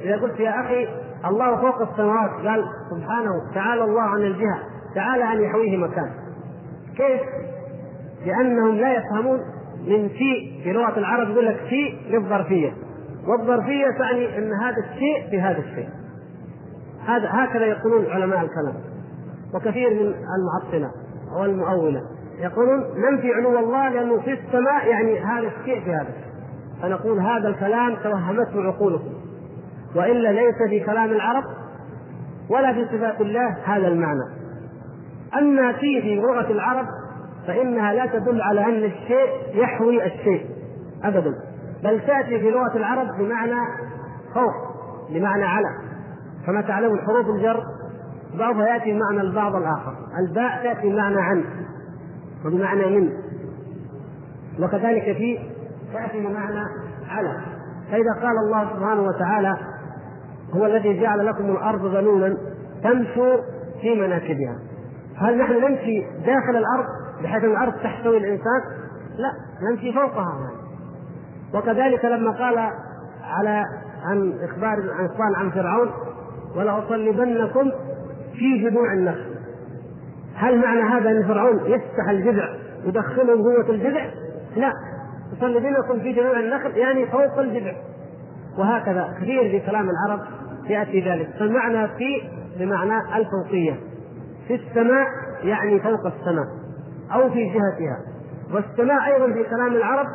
إذا قلت يا أخي الله فوق السماوات. قال سبحانه تعالى الله عن الجهة تعالى أن يحويه مكان. كيف؟ لأنهم لا يفهمون من في في لغة العرب يقول لك في للظرفية. والظرفية تعني أن هذا الشيء في هذا الشيء. هذا هكذا يقولون علماء الكلام. وكثير من المعطلة. والمؤولة يقولون ننفي علو الله؟ لأنه في السماء يعني هذا الشيء في هذا. فنقول هذا الكلام توهمته عقولكم. وإلا ليس في كلام العرب ولا في صفات الله هذا المعنى. أما في في لغة العرب فإنها لا تدل على أن الشيء يحوي الشيء. أبدا. بل تأتي في لغة العرب بمعنى فوق بمعنى على. كما تعلمون حروف الجر بعضها يأتي بمعنى البعض الآخر الباء تأتي بمعنى عن وبمعنى من وكذلك في تأتي بمعنى على فإذا قال الله سبحانه وتعالى هو الذي جعل لكم الأرض ذلولا تمشوا في مناكبها هل نحن نمشي داخل الأرض بحيث أن الأرض تحتوي الإنسان؟ لا نمشي فوقها. وكذلك لما قال على عن إخبار عن عن فرعون ولأصلبنكم في جذوع النخل. هل معنى هذا أن فرعون يفتح الجذع يدخله قوة الجذع؟ لا. يصلبنكم في جذوع النخل يعني فوق الجذع. وهكذا كثير في كلام العرب يأتي ذلك. فالمعنى في بمعنى الفوقية. في السماء يعني فوق السماء أو في جهتها. والسماء أيضا في كلام العرب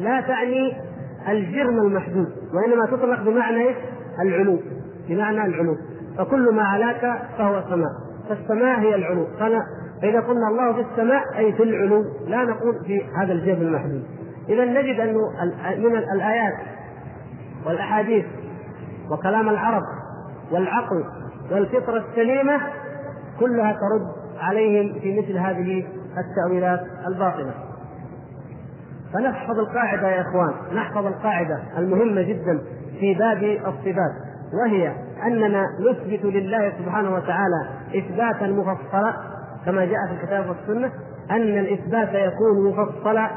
لا تعني الجرم المحدود وإنما تطلق بمعنى العلو. بمعنى العلو. فكل ما علاك فهو سماء فالسماء هي العلو. فإذا قلنا الله في السماء أي في العلو لا نقول في هذا الجيب المحدود. إذا نجد أنه من الآيات والأحاديث وكلام العرب والعقل والفطرة السليمة كلها ترد عليهم في مثل هذه التأويلات الباطلة. فنحفظ القاعدة يا إخوان. نحفظ القاعدة المهمة جدا في باب الصفات. وهي أننا نثبت لله سبحانه وتعالى اثباتا مفصلا كما جاء في الكتاب والسنة أن الإثبات يكون مفصلا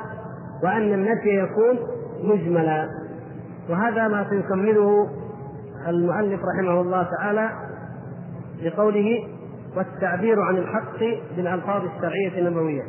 وأن النفي يكون مجملا وهذا ما سيكمله المؤلف رحمه الله تعالى بقوله والتعبير عن الحق بالألفاظ الشرعية النبوية.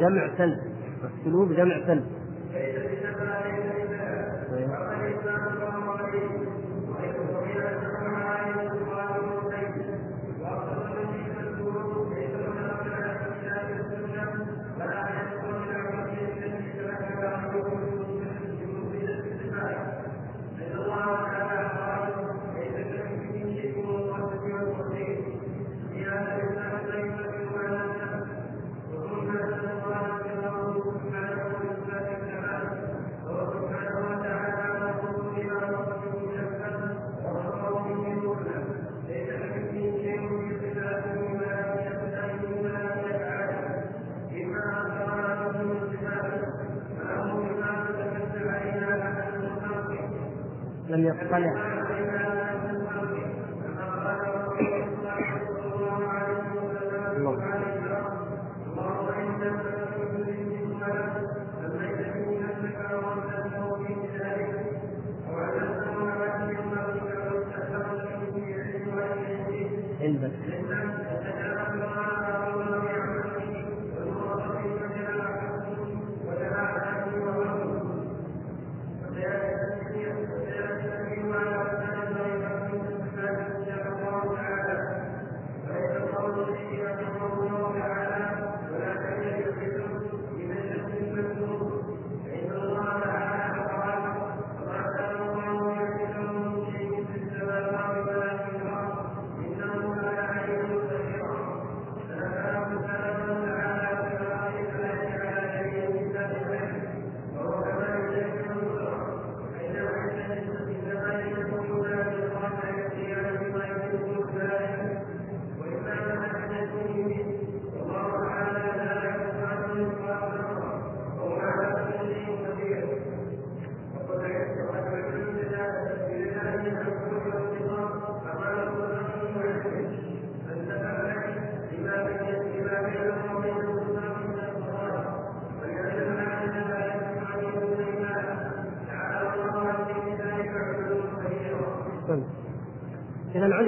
جمع سلب. السلوب جمع سلب. لم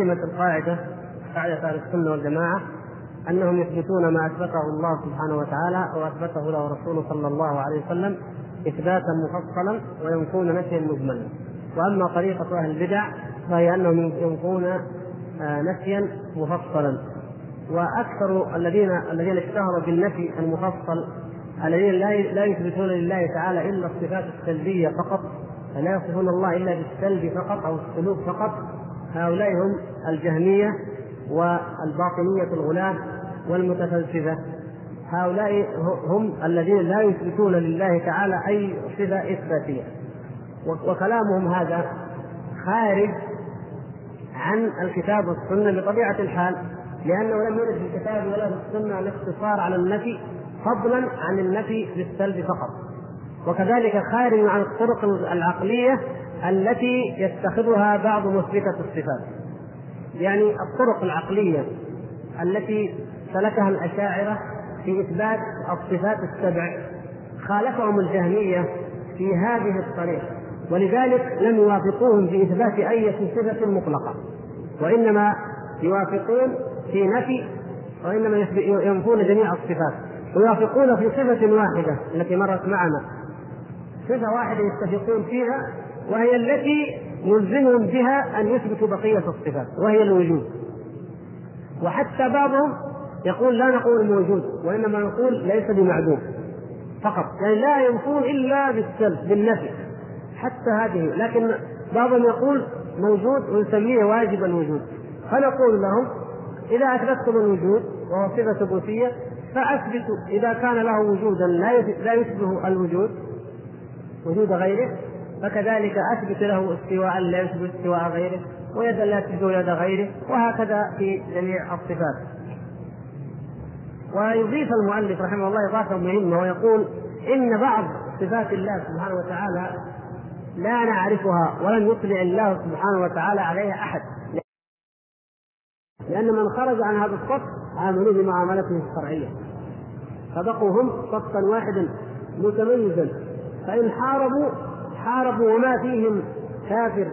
علمت القاعدة قاعدة أهل السنة والجماعة أنهم يثبتون ما أثبته الله سبحانه وتعالى وأثبته له رسوله صلى الله عليه وسلم إثباتا مفصلا وينفون نفيا مجملا. وأما طريقة أهل البدع فهي أنهم ينفون آه، نفيا مفصلا. وأكثر الذين الذين اشتهروا بالنفي المفصل الذين لا لا يثبتون لله تعالى إلا الصفات السلبية فقط لا يصفون الله إلا بالسلب فقط أو السلوك فقط هؤلاء هم الجهمية والباطنية الغلاة والمتفلسفة. هؤلاء هم الذين لا يثبتون لله تعالى أي صفة إثباتية. وكلامهم هذا خارج عن الكتاب والسنة بطبيعة الحال لأنه لم يرد في الكتاب ولا في السنة الاقتصار على النفي فضلا عن النفي بالسلب فقط. وكذلك خارج عن الطرق العقلية التي يتخذها بعض مثبته الصفات. يعني الطرق العقلية التي سلكها الأشاعرة في إثبات الصفات السبع خالفهم الجهمية في هذه الطريقة ولذلك لم يوافقوهم في إثبات أي صفة مطلقة وإنما يوافقون في نفي وإنما ينفون جميع الصفات ويوافقون في صفة واحدة التي مرت معنا. صفة واحدة يتفقون فيها وهي التي يلزمهم بها أن يثبتوا بقية الصفات وهي الوجود. وحتى بعضهم يقول لا نقول موجود وإنما نقول ليس بمعدوم. فقط يعني لا ينفون إلا بالسلب بالنفي. حتى هذه لكن بعضهم يقول موجود ونسميه واجب الوجود. فنقول لهم إذا اثبتتم الوجود وهو صفة ثبوتية فأثبتوا. إذا كان له وجودا لا يشبه الوجود وجود غيره فكذلك أثبت له استواء لا يشبه استواء غيره ويدا لا تشبه يد غيره وهكذا في جميع الصفات. ويضيف المؤلف رحمه الله إضافة مهمة ويقول إن بعض صفات الله سبحانه وتعالى لا نعرفها ولم يطلع الله سبحانه وتعالى عليها أحد. لأن من خرج عن هذا الصف عاملوا بمعاملته الشرعية. فبقوا هم صفا واحدا متميزا. فإن حاربوا حاربوا وما فيهم كافر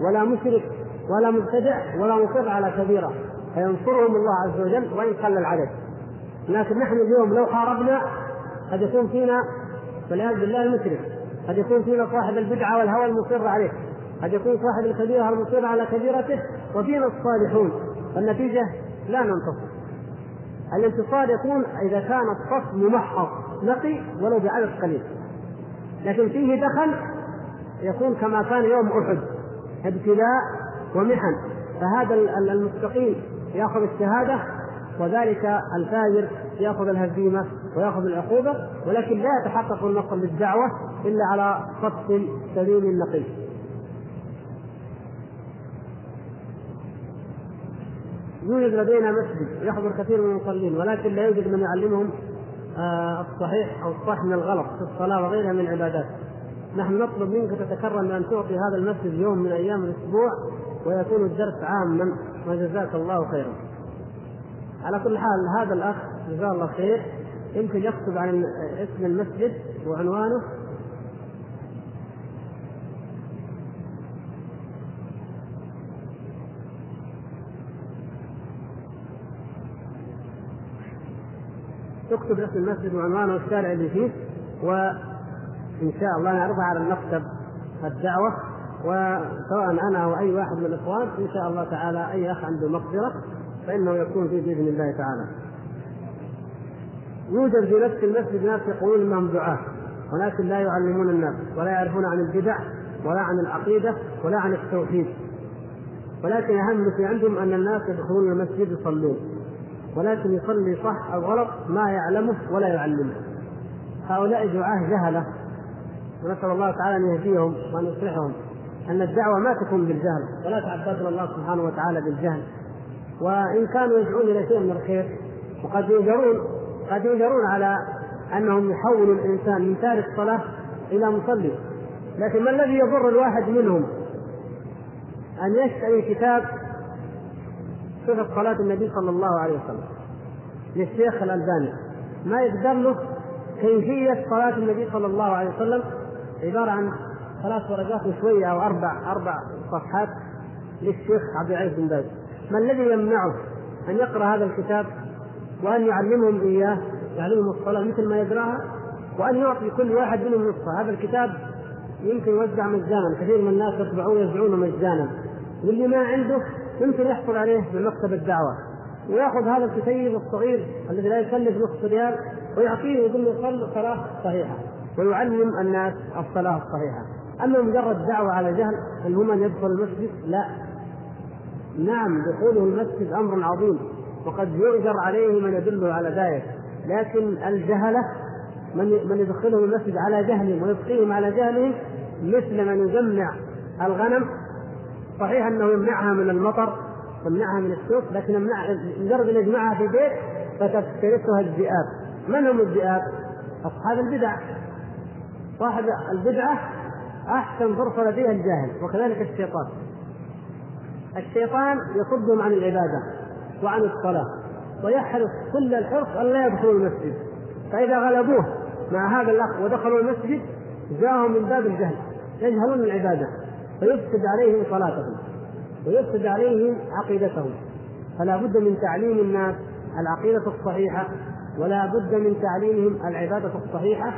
ولا مشرك ولا مبتدع ولا مصر على كبيرة. فينصرهم الله عز وجل وإن قل العدد. لكن نحن اليوم لو حاربنا قد يكون فينا والعياذ بالله المشرك قد يكون فينا صاحب البدعة والهوى المصر عليه قد يكون صاحب الكبيرة المصر على كبيرته وفينا الصالحون. فالنتيجه لا ننتصر. الانتصار يكون إذا كان الصف ممحص نقي ولو بعدد قليل. لكن فيه دخل يكون كما كان يوم أحد ابتلاء ومحن فهذا المستقيم يأخذ الشهادة وذلك الفاجر يأخذ الهزيمة ويأخذ العقوبة ولكن لا يتحقق النصر بالدعوه إلا على صف سليم نقي. يوجد لدينا مسجد يحضر كثير من المصلين ولكن لا يوجد من يعلمهم آه، الصحيح أو الصح من الغلط في الصلاة وغيرها من العبادات نحن نطلب منك تتكرم بأن تعطي هذا المسجد يوم من أيام الأسبوع ويكون الدرس عاما وجزاك الله خيرا. على كل حال هذا الأخ جزاه الله خير يمكن يكتب عن اسم المسجد وعنوانه. تكتب اسم المسجد وعنوانه والشارع اللي فيه وان شاء الله نعرضها على المكتب الدعوة وسواء أنا أو أي واحد من الإخوان إن شاء الله تعالى أي أخ عنده مقدرة فإنه يكون فيه بإذن الله تعالى. يوجد في نفس المسجد ناس يقولون إنهم دعاة ولكن لا يعلمون الناس ولا يعرفون عن البدع ولا عن العقيدة ولا عن التوحيد. ولكن أهم شيء عندهم أن الناس يدخلون المسجد يصلون ولكن يصلي صح أو غلط ما يعلمه ولا يعلمه. هؤلاء دعاة جهلة. ونسأل الله تعالى أن يهديهم وأن يصلحهم أن الدعوة ما تكون بالجهل ولا تعبدنا الله سبحانه وتعالى بالجهل. وإن كانوا يدعون إلى شيء من الخير وقد يجرون قد يجرون على أنهم يحولوا الإنسان من تارك صلاه إلى مصلي. لكن ما الذي يضر الواحد منهم؟ أن يشتري كتاب صفة صلاة النبي صلى الله عليه وسلم للشيخ الألباني. ما يقدر له كيفية صلاة النبي صلى الله عليه وسلم عبارة عن ثلاث ورقات وشوية أو أربع أربع صفحات للشيخ عبد العزيز بن باز. ما الذي يمنعه أن يقرأ هذا الكتاب وأن يعلمهم إياه يعلمهم الصلاة مثل ما يقرأها وأن يعطي كل واحد منهم نصفة؟ هذا الكتاب يمكن يوزع مجانا كثير من الناس يطبعون يوزعونه مجانا. واللي ما عنده يمكن يحصل عليه من مكتب الدعوة. ويأخذ هذا الكتيب الصغير الذي لا يكلف نصف ريال ويعطيه ويقول له صل صلاة صحيحة. ويعلم الناس الصلاة الصحيحة. أما مجرد دعوة على جهل من يدخل المسجد؟ لا. نعم دخوله المسجد أمر عظيم وقد يؤجر عليه من يدله على ذلك. لكن الجهلة من من يدخلهم المسجد على جهلهم ويبقيهم على جهلهم مثل من يجمع الغنم. صحيح أنه يمنعها من المطر يمنعها من السوق لكن مجرد أن يجمعها في بيت فتفترسها الذئاب. من هم الذئاب؟ أصحاب البدع. صاحب البدعة أحسن فرصه لديها الجاهل وكذلك الشيطان. الشيطان يصدهم عن العبادة وعن الصلاة ويحرص كل الحرص أن لا يدخلوا المسجد. فإذا غلبوه مع هذا الأخ ودخلوا المسجد جاءهم من باب الجهل يجهلون العبادة فيفسد عليهم صلاتهم ويفسد عليهم عقيدتهم. فلا بد من تعليم الناس العقيدة الصحيحة ولا بد من تعليمهم العبادة الصحيحة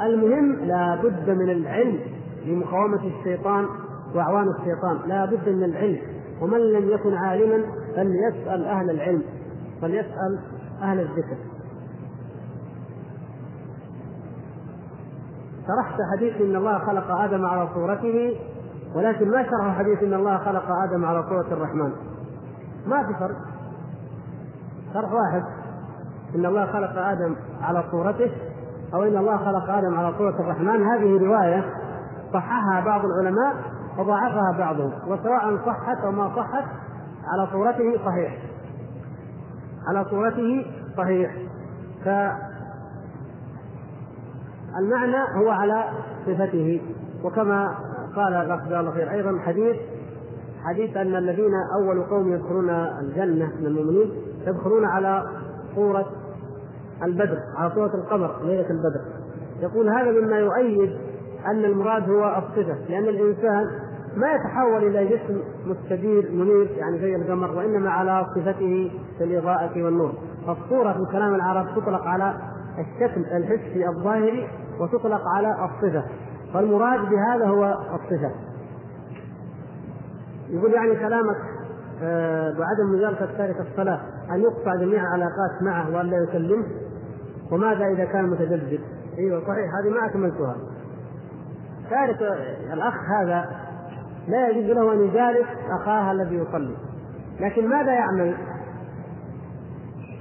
المهم لا بد من العلم لمقاومة الشيطان وأعوان الشيطان. لا بد من العلم. ومن لم يكن عالما فليسأل أهل العلم فليسأل أهل الذكر. شرحت حديث إن الله خلق آدم على صورته ولكن ما شرح حديث إن الله خلق آدم على صورة الرحمن. ما في فرق. شرح واحد. إن الله خلق آدم على صورته أو إن الله خلق آدم على صوره الرحمن. هذه رواية صححها بعض العلماء وضعفها بعضهم وسواء صحت أو ما صحت على صورته صحيح. على صورته صحيح. فالمعنى هو على صفته. وكما قال جزاه الله خير أيضا حديث حديث أن الذين أول قوم يدخلون الجنة من المؤمنين يدخلون على صوره البدر على صورة القمر ليلة البدر. يقول هذا مما يؤيد أن المراد هو الصفة لأن الإنسان ما يتحول إلى جسم مستدير منير يعني زي القمر وإنما على صفته في الإضاءة والنور. فالصورة في كلام العرب تطلق على الشكل الحسي الظاهري وتطلق على الصفة. فالمراد بهذا هو الصفة. يقول يعني كلامك آه، بعدم مجالسة تارك الصلاة أن يقطع جميع العلاقات معه وأن لا يكلمه. وماذا إذا كان متجدد؟ أيوه صحيح هذه ما أكملتها. تارك الأخ هذا لا يجوز له أن يجالس أخاه الذي يصلي. لكن ماذا يعمل؟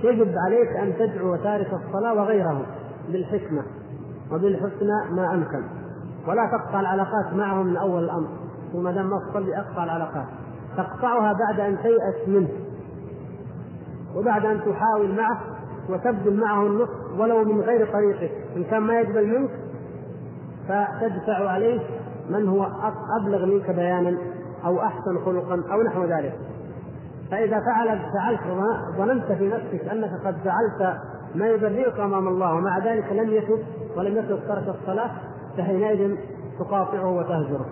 يجب عليك أن تدعو تارك الصلاة وغيره بالحكمة وبالحسنى ما أمكن. ولا تقطع العلاقات معهم من أول الأمر. وما دام ما تصلي أقطع العلاقات. تقطعها بعد أن تيأس منه. وبعد أن تحاول معه وتبذل معه النصح ولو من غير طريقك إن كان ما يقبل منك فتدفع عليه من هو أبلغ منك بيانا أو أحسن خلقا أو نحو ذلك. فإذا فعل فعلت ظننت في نفسك أنك قد فعلت ما يبرئك أمام الله ومع ذلك لم يتب ولم يترك ترك الصلاة فحينئذ تقاطعه وتهجره.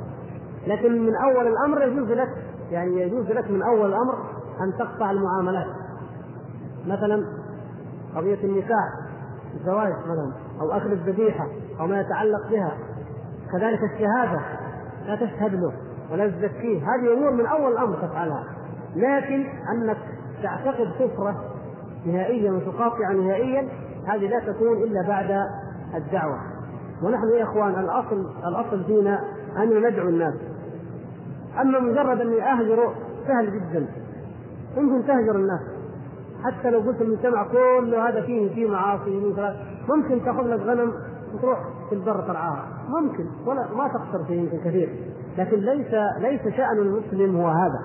لكن من أول الأمر يجوز لك يعني يجوز لك من أول الأمر أن تقطع المعاملات. مثلا قضية النكاح الزواج مثلا أو أكل الذبيحة أو ما يتعلق بها. كذلك الشهادة لا تشهد له ولا تزكيه. هذه أمور من أول الأمر تفعلها. لكن أنك تعتقد كفرة نهائيا وتقاطع نهائيا هذه لا تكون إلا بعد الدعوة. ونحن يا إخوان الأصل الأصل فينا أن ندعو الناس. أما مجرد اني اهجر سهل جدا. ممكن تهجر الناس حتى لو قلت المجتمع كله هذا فيه فيه معاصي ممكن تأخذ لك غنم وتروح في البر ترعاها. ممكن ولا ما فيه يمكن كثير. لكن ليس ليس شأن المسلم هو هذا.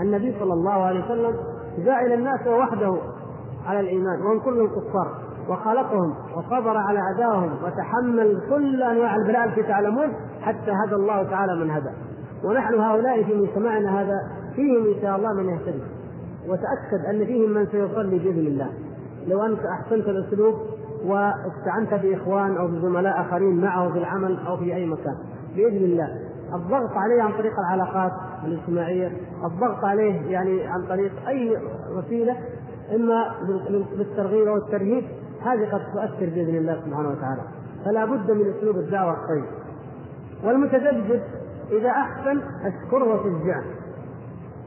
النبي صلى الله عليه وسلم إلى الناس وحده على الإيمان وهم كلهم كفار وخلقهم وصبر على اذاهم وتحمل كل أنواع البلاء التي تعلمون حتى هدى الله تعالى من هدى. ونحن هؤلاء في مجتمعنا هذا فيهم إن شاء الله من يهتدي. وتأكد أن فيهم من سيصلي بإذن الله. لو أنت أحسنت الاسلوب واستعنت بإخوان أو بزملاء آخرين معه في العمل أو في أي مكان. بإذن الله. الضغط عليه عن طريق العلاقات الاجتماعية الضغط عليه يعني عن طريق أي وسيلة إما بالترغيب أو الترهيب هذه قد تؤثر بإذن الله سبحانه وتعالى. فلا بد من أسلوب الدعوة الطيب. والمتجدد إذا أحسن أشكره وشجعه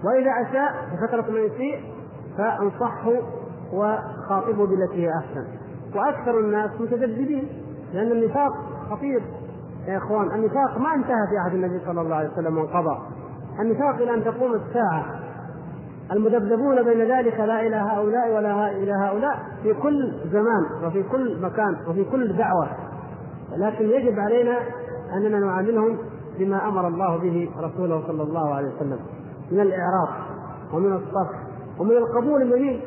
وإذا اساء بفترة ما يسيء فأنصحه وخاطبه بالتي هي أحسن. وأكثر الناس متجددين لأن النفاق خطير. يا إخوان النفاق ما انتهى في عهد النبي صلى الله عليه وسلم وانقضى. النفاق إلى أن تقوم الساعة. المذبذبون بين ذلك لا إلى هؤلاء ولا إلى هؤلاء في كل زمان وفي كل مكان وفي كل دعوة. لكن يجب علينا أننا نعاملهم بما أمر الله به رسوله صلى الله عليه وسلم. من الاعراض ومن الصف ومن القبول المبين.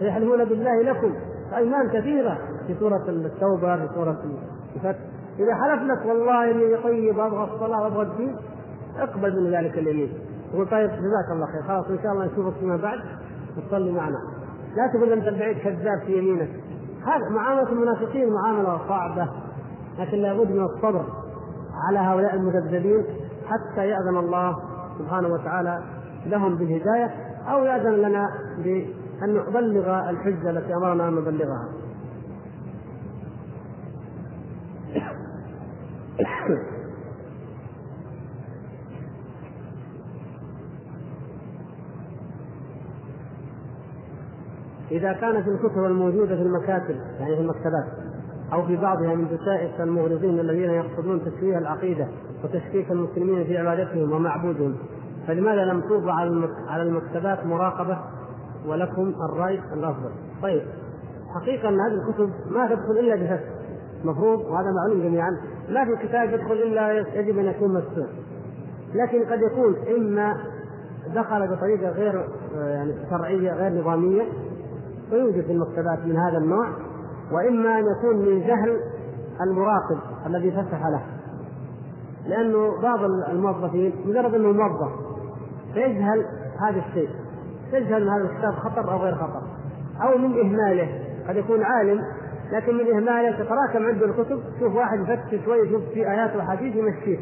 يحلفون بالله لكم ايمان كثيرة في سورة التوبة في سورة الفتح. إذا حلف لك والله إني طيب أبغى الصلاة وابغى الدين أقبل من ذلك اليمين. يقول طيب جزاك الله خير. خلاص إن شاء الله نشوفك فيما بعد. وتصلي معنا. لا تقول أنت البعيد كذاب في يمينك. هذا معاملة المنافقين معاملة صعبة لكن لابد من الصبر على هؤلاء المذبذبين حتى يأذن الله سبحانه وتعالى لهم بالهداية أو يأذن لنا بأن نبلغ الحجة التي أمرنا أن نبلغها. إذا كانت الكتب الموجودة في المكاتب يعني في المكتبات أو في بعضها من دسائس المغرضين الذين يقصدون تشويه العقيدة وتشكيك المسلمين في عبادتهم ومعبودهم. فلماذا لم توضع على المكتبات مراقبة ولكم الرأي الأفضل؟ طيب حقيقة أن هذه الكتب ما تدخل إلا بفتح مفروض وهذا معلوم جميعا. ما في كتاب يدخل إلا يجب أن يكون مفتوح. لكن قد يكون إما دخل بطريقة غير يعني شرعية غير نظامية ويوجد في المكتبات من هذا النوع. وإما أن يكون من جهل المراقب الذي فتح له. لأنه بعض الموظفين مجرد أنه موظف فيجهل هذا الشيء. يجهل ان هذا الكتاب خطر أو غير خطر. أو من إهماله. قد يكون عالم لكن من إهماله تتراكم عنده الكتب شوف واحد يفتش شوي يشوف في آيات وحديث يمشيه.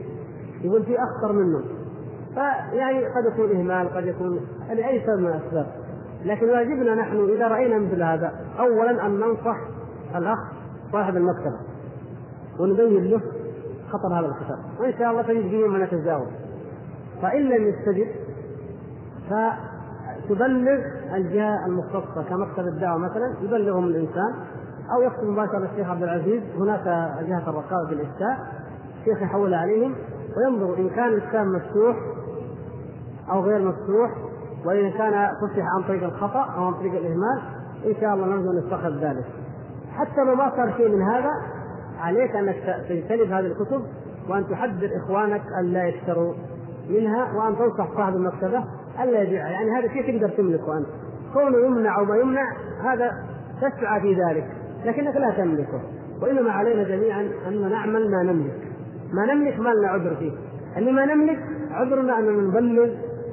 يقول في أخطر منه. فيعني قد يكون إهمال قد يكون لاي سبب من الأسباب. لكن واجبنا نحن إذا رأينا مثل هذا اولا أن ننصح الأخ صاحب المكتبة ونبين له خطر هذا الكتاب وإن شاء الله تجد فيه من يتجاوز فإن لم يستجب فتبلغ الجهة المختصة كمكتب الدعوة مثلا يبلغهم الإنسان أو يكتب مباشرة الشيخ عبد العزيز. هناك جهة الرقابة بالإفتاء الشيخ يحول عليهم وينظر إن كان الكتاب مفتوح أو غير مفتوح وإن كان فتح عن طريق الخطأ أو عن طريق الإهمال إن شاء الله أن نستخرج ذلك. حتى لو ما صار شيء من هذا عليك أنك تجتنب هذه الكتب وأن تحذر إخوانك أن لا يشتروا منها وأن تنصح صاحب المكتبة ألا يبيعها. يعني هذا شيء تقدر تملكه أنت كونه يمنع أو ما يمنع هذا تسعى في ذلك لكنك لا تملكه. وإنما علينا جميعا أن نعمل ما نملك. ما نملك ما لنا عذر فيه. اللي ما نملك عذرنا اننا نبلغ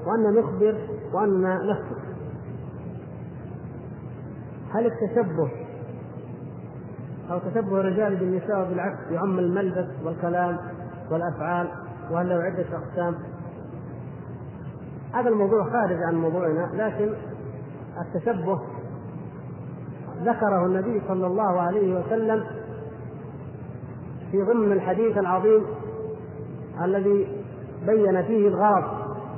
وأن نخبر وأن نخبر. هل التشبه أو تشبه الرجال بالنساء وبالعكس يعم الملبس والكلام والأفعال وهل له عدة أقسام؟ هذا الموضوع خارج عن موضوعنا لكن التشبه ذكره النبي صلى الله عليه وسلم في ضمن الحديث العظيم الذي بين فيه الغرض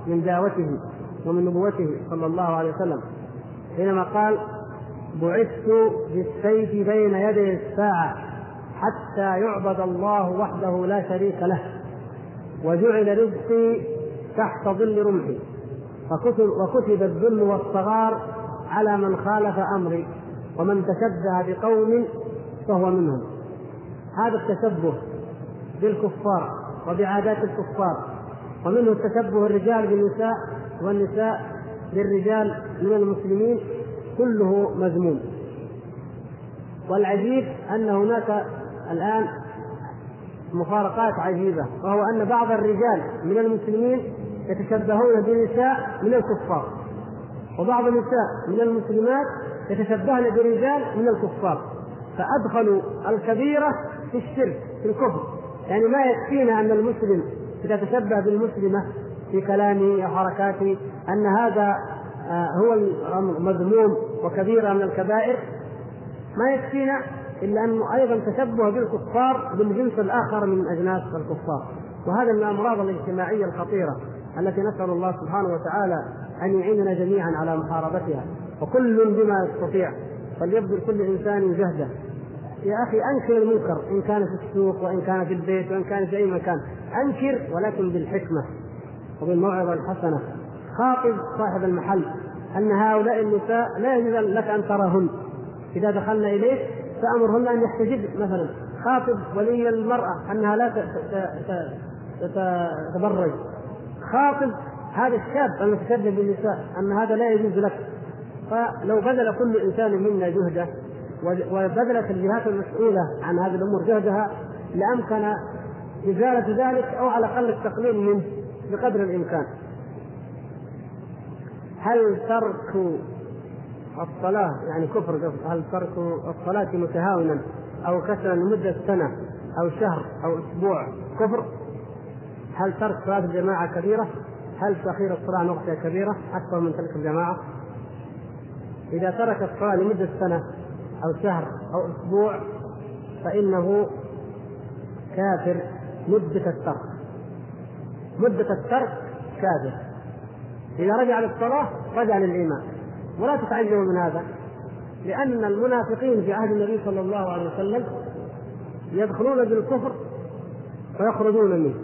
من دعوته ومن نبوته صلى الله عليه وسلم حينما قال بعثت بالسيف بين يدي الساعة حتى يعبد الله وحده لا شريك له وجعل رزقي تحت ظل رمحي. فكتب وكتب الذل والصغار على من خالف أمري ومن تشبه بقوم فهو منهم. هذا التشبه بالكفار وبعادات الكفار ومنه التشبه الرجال بالنساء والنساء بالرجال من المسلمين كله مذموم. والعجيب أن هناك الآن مفارقات عجيبة وهو أن بعض الرجال من المسلمين يتشبهون بنساء من الكفار وبعض النساء من المسلمات يتشبهن برجال من الكفار فادخلوا الكبيرة في الشرك في الكفر. يعني ما يكفينا أن المسلم إذا تشبه بالمسلمة في كلامه أو حركاته أن هذا آه، هو المذموم وكبيرة من الكبائر. ما يكفينا إلا انه أيضا تشبه بالكفار بالجنس الآخر من أجناس الكفار. وهذا من الأمراض الاجتماعية الخطيرة التي نسأل الله سبحانه وتعالى أن يعيننا جميعا على محاربتها. وكل بما يستطيع. فليبذل كل إنسان جهده. يا أخي أنكر المنكر إن كان في السوق وإن كان في البيت وإن كان في أي مكان. أنكر ولكن بالحكمة وبالموعظة الحسنة. خاطب صاحب المحل أن هؤلاء النساء لا يجوز لك أن تراهن. إذا دخلنا إليك فأمرهن أن يحتجب مثلا خاطب ولي المرأة أنها لا تتبرج. خاطب هذا الشاب المتشبه بالنساء أن هذا لا يجوز لك. فلو بذل كل إنسان منا جهده وبذلت الجهات المسؤولة عن هذه الأمور جهدها لأمكن إزالة ذلك أو على الأقل التقليل منه بقدر الإمكان. هل ترك الصلاة يعني كفر هل ترك الصلاة متهاونا أو كسلا لمدة سنة أو شهر أو أسبوع كفر؟ هل ترك صلاة الجماعة كبيرة؟ هل تأخير الصلاة وقتها كبيرة أكثر من ترك الجماعة؟ إذا ترك الصلاة لمدة سنة أو شهر أو أسبوع فإنه كافر مدة الترك مدة الترك كافر إذا رجع للصلاة رجع للإيمان. ولا تتعجبوا من هذا لأن المنافقين في عهد النبي صلى الله عليه وسلم يدخلون بالكفر ويخرجون منه.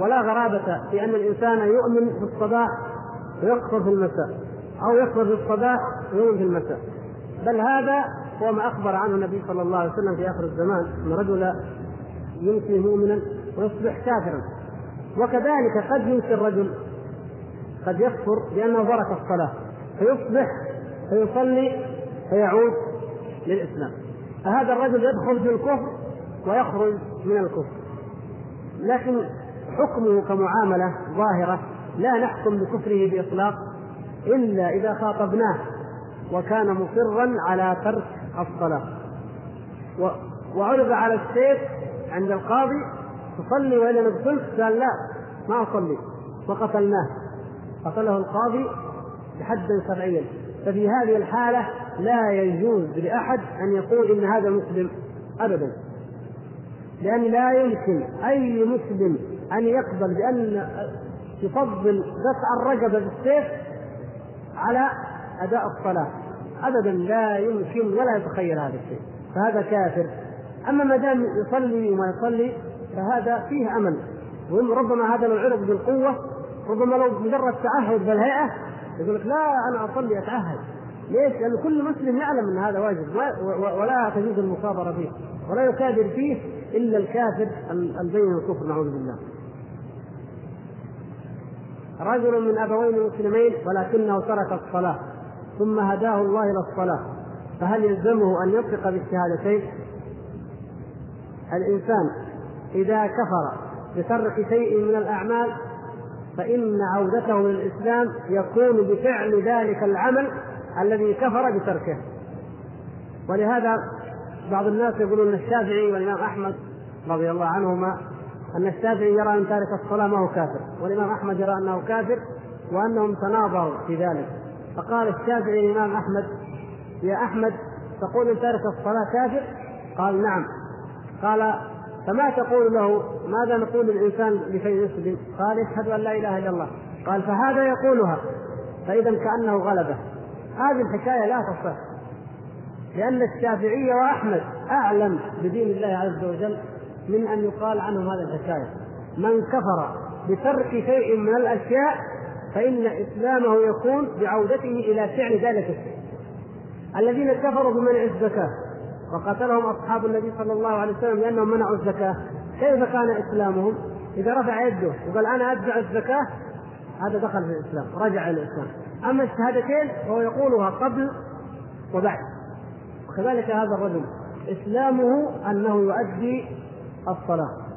ولا غرابة في أن الإنسان يؤمن في الصباح ويكفر في المساء أو يكفر في الصباح ويؤمن في المساء. بل هذا هو ما أخبر عنه النبي صلى الله عليه وسلم في آخر الزمان أن رجلا يمسي مؤمنا ويصبح كافرا. وكذلك قد يمسي الرجل قد يكفر لأنه ترك الصلاة. فيصبح فيصلي فيعود للإسلام. فهذا الرجل يدخل في الكفر ويخرج من الكفر. لكن حكمه كمعاملة ظاهرة لا نحكم بكفره بإطلاق إلا إذا خاطبناه وكان مصرا على ترك الصلاة. وعرض على السيف عند القاضي تصلي وإلا ندخلت قال لا ما أصلي. وقتلناه قتله القاضي بحدا شرعيا ففي هذه الحالة لا يجوز لأحد أن يقول إن هذا مسلم أبدا. لأن لا يمكن أي مسلم أن يقبل بأن يفضل قطع الرقبة بالسيف على أداء الصلاة. أبدا لا يمكن ولا يتخيل هذا الشيء. فهذا كافر. أما ما دام يصلي وما يصلي فهذا فيه أمل. وربما هذا لو عرض بالقوة ربما لو مجرد تعهد بالهيئة يقول لك لا أنا أصلي أتعهد ليش؟ لأن كل مسلم يعلم أن هذا واجب ولا تجوز المصابرة فيه ولا يكابر فيه إلا الكافر البين الكفر نعوذ بالله رجل من أبوين مسلمين ولكنه ترك الصلاة ثم هداه الله إلى الصلاة فهل يلزمه أن ينطق بالشهادتين؟ الإنسان إذا كفر بترك شيء من الأعمال فإن عودته للإسلام يكون بفعل ذلك العمل الذي كفر بتركه. ولهذا بعض الناس يقولون الشافعي والإمام أحمد رضي الله عنهما أن الشافعي يرى أن تارك الصلاة ما هو كافر والإمام أحمد يرى أنه كافر وأنهم تناظروا في ذلك. فقال الشافعي للإمام أحمد يا أحمد تقول إن تارك الصلاة كافر؟ قال نعم. قال فما تقول له ماذا نقول للإنسان لكي يسلم قال يشهد أن لا إله إلا الله. قال فهذا يقولها. فإذا كأنه غلبه. هذه الحكاية لا تصح. لأن الشافعي وأحمد أعلم بدين الله عز وجل من أن يقال عنهم هذه الحكاية. من كفر بترك شيء من الأشياء فإن إسلامه يكون بعودته إلى فعل ذلك الشيء. الذين كفروا بمنع الزكاة. وقتلهم أصحاب النبي صلى الله عليه وسلم لأنهم منعوا الزكاة. كيف كان إسلامهم؟ إذا رفع يده وقال أنا أدفع الزكاة هذا دخل في الإسلام رجع إلى الإسلام. أما الشهادتين فهو يقولها قبل وبعد. وكذلك هذا الرجل. إسلامه أنه يؤدي الصلاة.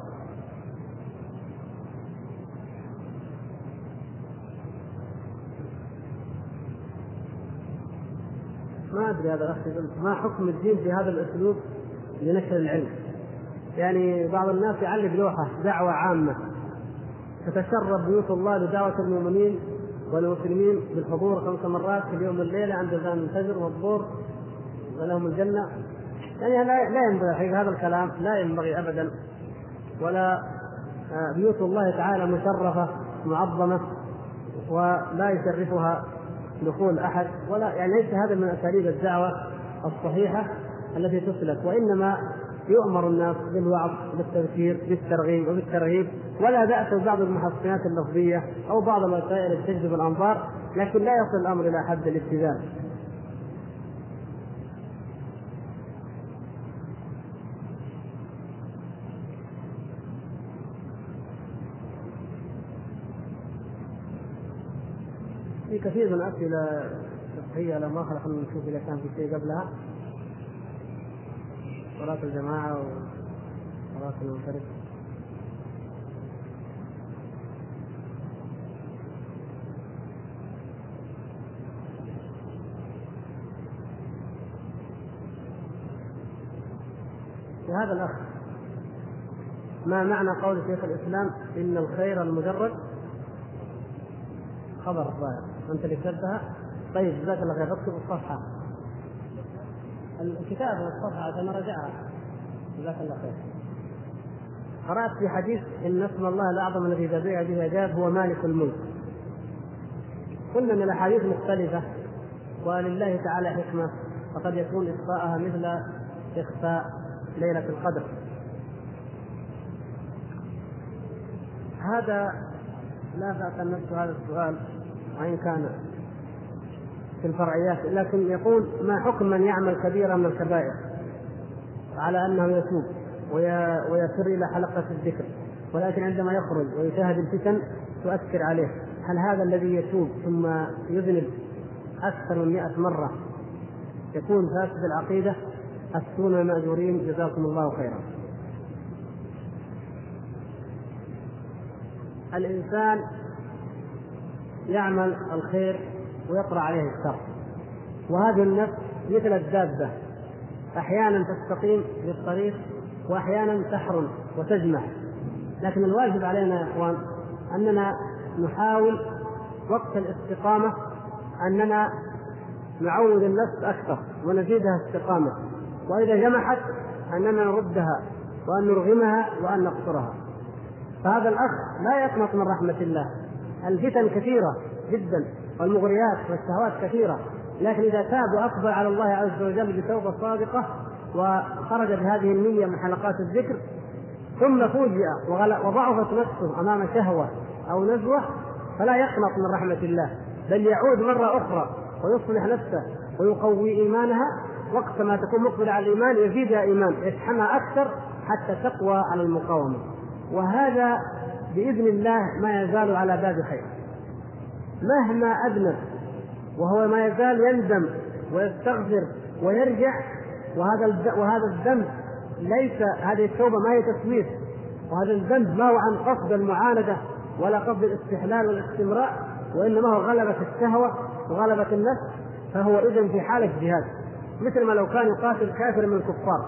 ما أدري هذا الاخ ما حكم الدين في هذا الأسلوب لنشر العلم؟ يعني بعض الناس يعلق لوحة دعوة عامة تتشرب بيوت الله بدعوه المؤمنين والمسلمين بالحضور خمس مرات في اليوم والليلة عند اذان الفجر والظهر ولهم الجنة يعني لا لا ينبغي هذا الكلام لا ينبغي ابدا ولا آه، بيوت الله تعالى مشرفة معظمة ولا يشرفها دخول أحد ولا يعني ليس هذا من أساليب الدعوة الصحيحة التي تسلك وإنما يؤمر الناس بالوعظ بالتذكير بالترغيب وبالترهيب ولا بأس ببعض المحصنات اللفظية أو بعض الوسائل التي تجذب الأنظار لكن لا يصل الأمر إلى حد الابتذال. كثير من الاسئله الفقهيه لا ما خلينا نشوف اذا كان في شيء قبلها. صلاة الجماعة وصلاة المنفرد هذا الأخ ما معنى قول شيخ الإسلام إن الخير المجرد؟ خبر الظاهر أنت اللي كتبتها؟ طيب جزاك الله خير. اكتب الصفحة. الكتاب والصفحة عشان أراجعها جزاك الله خير. قرأت في حديث إن اسم الله الأعظم الذي إذا دعي به أجاب هو مالك الملك. قلنا أن الأحاديث مختلفة ولله تعالى حكمة فقد يكون إخفاءها مثل إخفاء ليلة القدر. هذا لا بأس أن هذا السؤال. وإن كان في الفرعيات لكن يقول ما حكم من يعمل كبيرة من الكبائر؟ على أنه يتوب ويسر إلى حلقة الذكر ولكن عندما يخرج ويشاهد الفتن تؤثر عليه. هل هذا الذي يتوب ثم يذنب أكثر من مئة مرة؟ يكون فاسد العقيدة أفتون المأجورين جزاكم الله خيرا. الإنسان يعمل الخير ويطرأ عليه الشر. وهذه النفس مثل الدابة. أحيانا تستقيم بالطريق وأحيانا تحرم وتجمع. لكن الواجب علينا يا إخوان أننا نحاول وقت الاستقامة أننا نعود النفس أكثر ونزيدها استقامة. وإذا جمحت أننا نردها وأن نرغمها وأن نقصرها. فهذا الأخ لا يقنط من رحمة الله. الفتن كثيرة جدا والمغريات والشهوات كثيرة. لكن إذا تاب وأقبل على الله عز وجل بتوبة صادقة وخرج بهذه النية من حلقات الذكر ثم فوجئ وضعفت نفسه أمام شهوة أو نزوة فلا يقنط من رحمة الله بل يعود مرة أخرى ويصلح نفسه ويقوي إيمانها. وقت ما تكون مقبلة على الإيمان يزيدها إيمان يشحنها أكثر حتى تقوى على المقاومة. وهذا بإذن الله ما يزال على باب خير. مهما أذنب وهو ما يزال يندم ويستغفر ويرجع وهذا وهذا الذنب ليس هذه التوبة ما هي تسويف. وهذا الذنب ما هو عن قصد المعاندة ولا قصد الاستحلال والاستمراء وإنما هو غلبة الشهوة وغلبة النفس فهو اذا في حالة جهاد مثل ما لو كان يقاتل كافر من الكفار.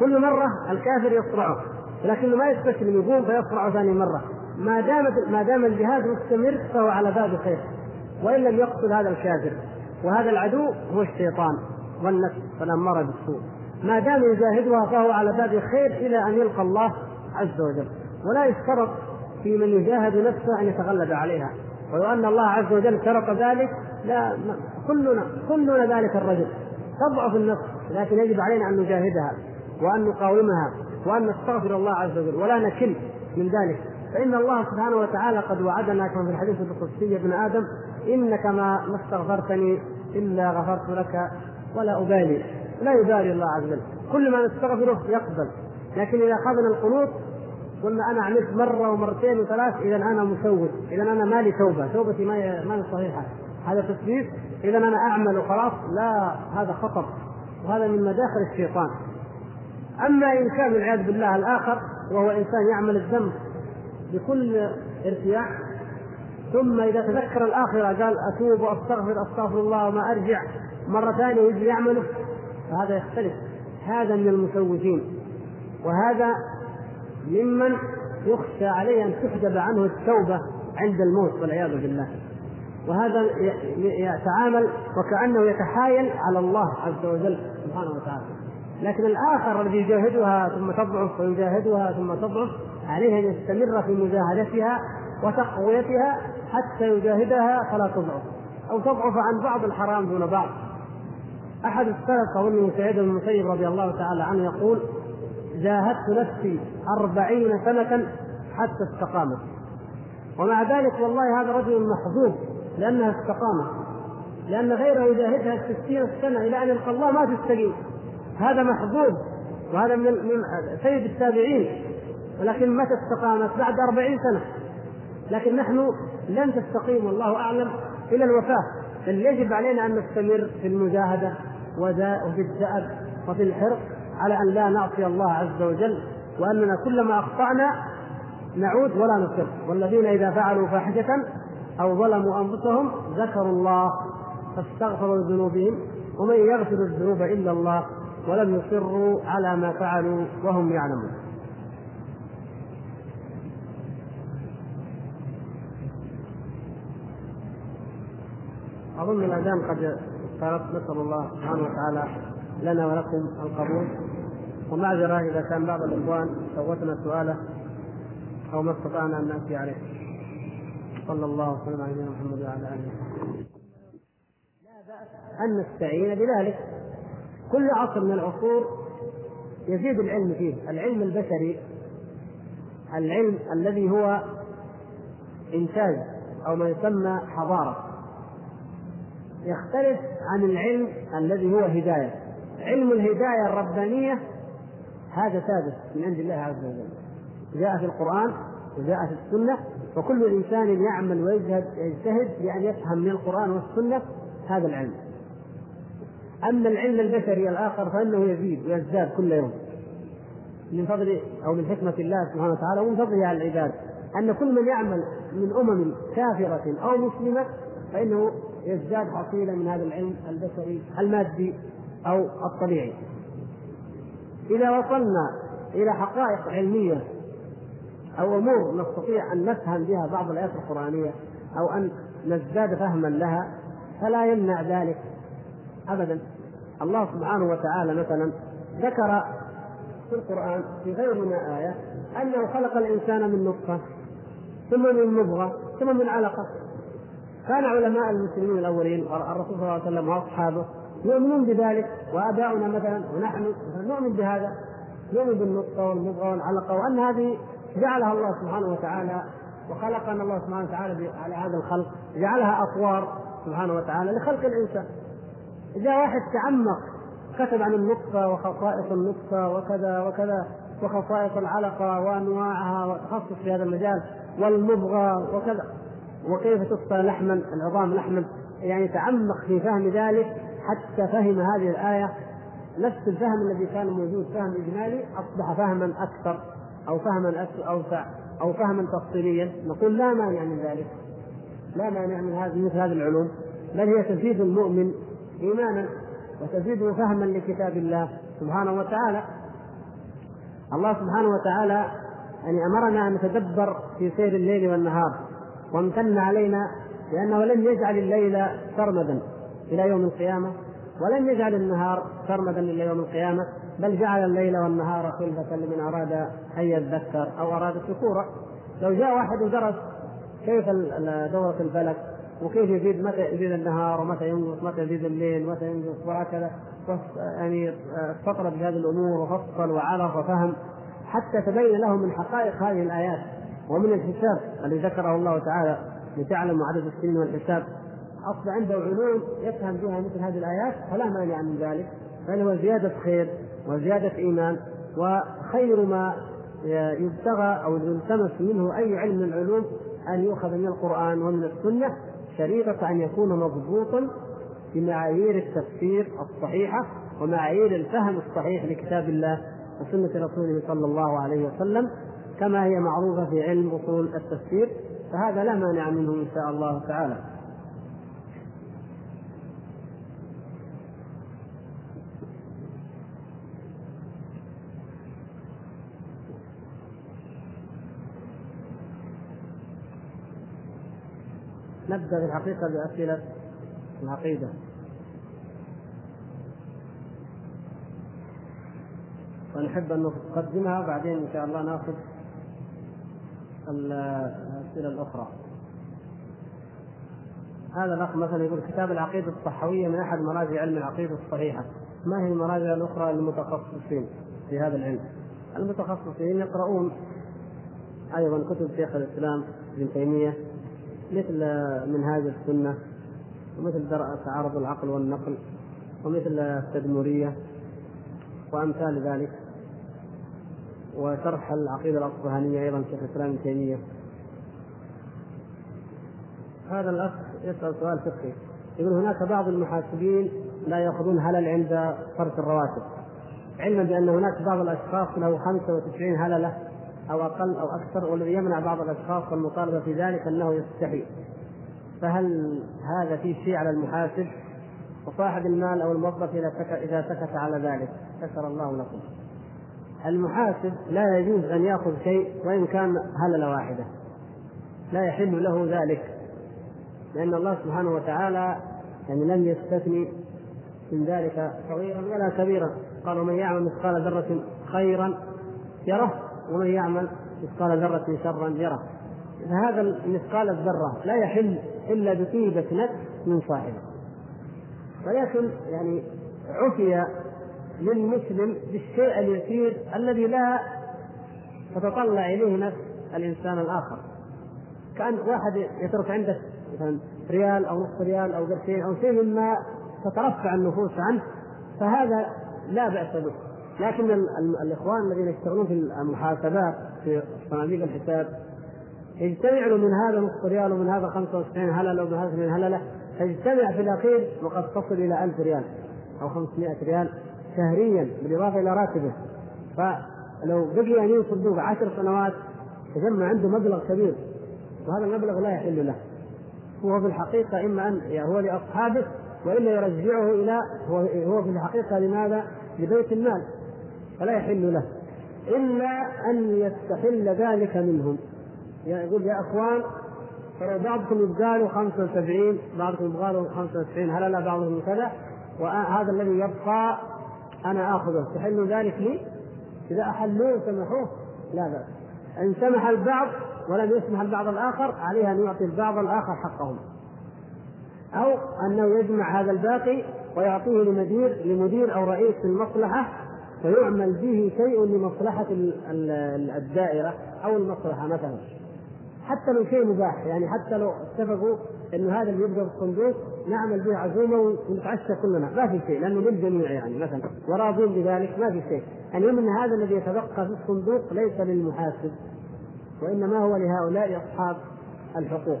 كل مرة الكافر يصرعه. لكنه ما يستسلم يقوم فيصرعه ثاني مرة. ما دام ما دام الجهاد مستمر فهو على باب خير. وإن لم يقتل هذا الكافر وهذا العدو هو الشيطان والنفس والاماره بالسوء. ما دام يجاهدها فهو على باب خير إلى أن يلقى الله عز وجل. ولا يشترط في من يجاهد نفسه أن يتغلب عليها. ولو أن الله عز وجل شرط ذلك لا كلنا كلنا ذلك الرجل. تضعف النفس لكن يجب علينا أن نجاهدها وأن نقاومها. وأن نستغفر الله عز وجل ولا نكل من ذلك. فإن الله سبحانه وتعالى قد وعدنا كما في الحديث القدسي ابن آدم إنك ما ما استغفرتني إلا غفرت لك ولا أبالي. لا يبالي الله عز وجل. كل ما نستغفره يقبل. لكن إذا أخذنا القنوط قلنا أنا عملت مرة ومرتين وثلاث إذا أنا مسوس إذا أنا مالي توبة. توبتي ما ما صحيحة. هذا تسويف إذا أنا أعمل وخلاص لا هذا خطر. وهذا من مداخل الشيطان. أما إن كان والعياذ بالله الآخر وهو إنسان يعمل الذنب بكل ارتياح ثم إذا تذكر الآخرة قال أتوب وأستغفر أستغفر الله وما أرجع مرة ثانية يجي يعمله فهذا يختلف. هذا من المسوفين. وهذا ممن يخشى عليه أن تحجب عنه التوبة عند الموت والعياذ بالله. وهذا يتعامل وكأنه يتحايل على الله عز وجل سبحانه وتعالى. لكن الآخر الذي يجاهدها ثم تضعف ويجاهدها ثم تضعف عليه أن يستمر في مجاهدتها وتقويتها حتى يجاهدها فلا تضعف أو تضعف عن بعض الحرام دون بعض. أحد السلف أظن سعيد بن المسيب رضي الله تعالى عنه يقول جاهدت نفسي أربعين سنة حتى استقامت. ومع ذلك والله هذا رجل محظوظ لأنها استقامت لأن غيره يجاهدها ستين سنة إلى أن يلقى الله ما تستقيم. هذا محظوظ وهذا من من سيد التابعين ولكن متى استقامت؟ بعد أربعين سنة. لكن نحن لن تستقيم والله أعلم إلى الوفاة. بل يجب علينا أن نستمر في المجاهدة وفي الدأب وفي الحرص على أن لا نعصي الله عز وجل وأننا كلما أخطأنا نعود ولا نصر. والذين إذا فعلوا فاحشة أو ظلموا أنفسهم ذكروا الله فاستغفروا لذنوبهم ومن يغفر الذنوب إلا الله ولم يصروا على ما فعلوا وهم يعلمون. أظن الأذان قد صارت نسأل الله سبحانه وتعالى لنا ولكم القبول. ومعذرة إذا كان بعض الإخوان فوتنا سؤاله أو ما استطعنا أن نأتي عليه. صلى الله وسلم على نبينا محمد وعلى آله لا بأس أن نستعين بذلك. كل عصر من العصور يزيد العلم فيه. العلم البشري العلم الذي هو إنتاج أو ما يسمى حضارة. يختلف عن العلم الذي هو هداية. علم الهداية الربانية هذا ثابت من عند الله عز وجل. جاء في القرآن وجاء في السنة وكل إنسان يعمل ويجهد يجتهد بأن يفهم من القرآن والسنة هذا العلم. أما العلم البشري الآخر فإنه يزيد ويزداد كل يوم. من فضل أو من حكمة الله سبحانه وتعالى ومن فضله على العباد. أن كل من يعمل من أمم كافرة أو مسلمة فإنه يزداد حصيلة من هذا العلم البشري المادي أو الطبيعي. إذا وصلنا إلى حقائق علمية أو أمور نستطيع أن نفهم بها بعض الآيات القرآنية أو أن نزداد فهما لها فلا يمنع ذلك أبدا. الله سبحانه وتعالى مثلا ذكر في القرآن في غير من آية أنه خلق الإنسان من نطفة ثم من مضغة ثم من علقة. كان علماء المسلمين الأولين الرسول صلى الله عليه وسلم وأصحابه يؤمنون بذلك وآباؤنا مثلا ونحن نؤمن بهذا نؤمن بالنطفة والمضغة والعلقة وأن هذه جعلها الله سبحانه وتعالى وخلقنا الله سبحانه وتعالى على هذا الخلق جعلها أطوار سبحانه وتعالى لخلق الإنسان. إذا واحد تعمق كتب عن النطفة وخصائص النطفة وكذا وكذا وخصائص العلقة وأنواعها وتخصص في هذا المجال والمضغة وكذا. وكيف تصفى لحما العظام لحما؟ يعني تعمق في فهم ذلك حتى فهم هذه الآية. نفس الفهم الذي كان موجود فهم إجمالي أصبح فهما أكثر أو فهما اوسع أو فهما تفصيليا. نقول لا مانع من ذلك. لا مانع من هذه مثل هذه العلوم. بل هي تزيد المؤمن إيمانا وتزيده فهما لكتاب الله سبحانه وتعالى. الله سبحانه وتعالى يعني أمرنا أن نتدبر في سير الليل والنهار وامتن علينا لأنه لم يجعل الليل سرمدا إلى يوم القيامة ولم يجعل النهار سرمدا إلى يوم القيامة بل جعل الليل والنهار خلفة لمن أراد أن يذكر أو أراد الشكور لو جاء واحد ودرس كيف دورة الفلك وكيف يزيد؟ متى يزيد النهار؟ ومتى ينقص؟ متى يزيد الليل؟ ومتى ينقص؟ وهكذا. يعني استطرد بهذه الأمور وفصل وعرف وفهم حتى تبين له من حقائق هذه الآيات ومن الحساب الذي ذكره الله تعالى لتعلموا عدد السنين والحساب. اصبح عنده علوم يفهم بها مثل هذه الآيات فلا مانع من ذلك. بل هو زيادة خير وزيادة إيمان وخير ما يبتغى أو يلتمس منه أي علم من العلوم أن يؤخذ من القرآن ومن السنة شريطة أن يكون مضبوطا بمعايير التفسير الصحيحة ومعايير الفهم الصحيح لكتاب الله وسنة رسوله صلى الله عليه وسلم كما هي معروفة في علم أصول التفسير فهذا لا مانع منه إن شاء الله تعالى. نبدأ في الحقيقة باسئله العقيدة. ونحب أن نقدمها بعدين إن شاء الله نأخذ الأسئلة الأخرى. هذا الأخ مثلا يقول كتاب العقيدة الصحوية من أحد مراجع علم العقيدة الصحيحة. ما هي المراجع الأخرى للمتخصصين في هذا العلم؟ المتخصصين يقرؤون أيضا كتب شيخ الإسلام ابن تيمية مثل منهاج السنة ومثل درء تعارض العقل والنقل ومثل التدمرية وأمثال ذلك. وشرح العقيدة الأصفهانية أيضا شيخ الإسلام ابن تيمية. هذا الأخ يسأل سؤال فقهي. يقول هناك بعض المحاسبين لا يأخذون هلل عند صرف الرواتب علما بأن هناك بعض الأشخاص له 95 هللة أو أقل أو أكثر والذي يمنع بعض الأشخاص والمطالبة في ذلك أنه يستحي. فهل هذا في شيء على المحاسب؟ وصاحب المال أو الموظف إذا سكت إذا سكت على ذلك شكر الله لكم. المحاسب لا يجوز أن يأخذ شيء وإن كان هلله واحدة. لا يحل له ذلك لأن الله سبحانه وتعالى يعني لم يستثني من ذلك صغيرا ولا كبيرا. قال ومن يعمل مثقال ذرة خيرا يره ومن يعمل مثقال ذرة شرا يره. فهذا مثقال الذرة لا يحل إلا بطيبة نفس من صاحبه ولكن يعني عفي للمسلم بالشيء اليسير الذي لا تتطلع إليه نفس الإنسان الآخر. كأن واحد يترك عندك مثلا ريال أو نصف ريال أو قرشين أو شيء مما تترفع النفوس عنه فهذا لا بأس به. لكن الإخوان الذين يشتغلون في المحاسبات في صناديق الحساب يجتمع له من هذا نصف ريال ومن هذا 95 هللة ومن هذا 2 هللة تجتمع في الأخير وقد تصل إلى 1000 ريال أو 500 ريال شهريا بالإضافة إلى راتبه. فلو بقي امين صندوق 10 سنوات تجمع عنده مبلغ كبير وهذا المبلغ لا يحل له. هو في الحقيقة إما أن هو لأصحابه وإلا يرجعه إلى هو هو في الحقيقة لماذا؟ لبيت المال. فلا يحل له. إلا أن يستحل ذلك منهم. يعني يقول يا إخوان ترى بعضكم يبقى له 75 بعضكم يبقى له 95 هل لا بعضهم كذا؟ وهذا الذي يبقى أنا آخذه. تحل ذلك لي؟ إذا أحلوه سمحوه؟ لا بأس. إن سمح البعض ولم يسمح البعض الآخر عليه أن يعطي البعض الآخر حقهم. أو أنه يجمع هذا الباقي ويعطيه لمدير لمدير أو رئيس المصلحة فيعمل به شيء لمصلحة الدائرة أو المصلحة مثلا. حتى لو شيء مباح يعني حتى لو اتفقوا إنه هذا اللي يبقى في الصندوق نعمل به عزومة ونتعشى كلنا. ما في شيء لأنه للجميع يعني مثلا. وراضين بذلك ما في شيء. المهم إن هذا الذي يتبقى في الصندوق ليس للمحاسب وإنما هو لهؤلاء أصحاب الحقوق.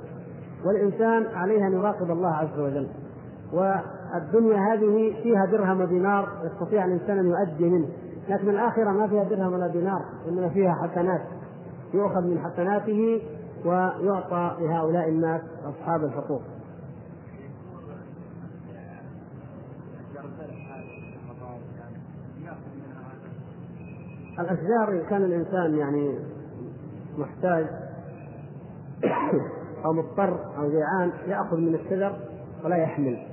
والإنسان عليه أن يراقب الله عز وجل. الدنيا هذه فيها درهم ودينار يستطيع الإنسان أن يؤدي منه. لكن الآخرة ما فيها درهم ولا دينار إنما فيها حسنات. يؤخذ من حسناته ويعطى لهؤلاء الناس أصحاب الحقوق. الأشجار ان كان الإنسان يعني محتاج أو مضطر أو جيعان يأخذ من الشجر ولا يحمل.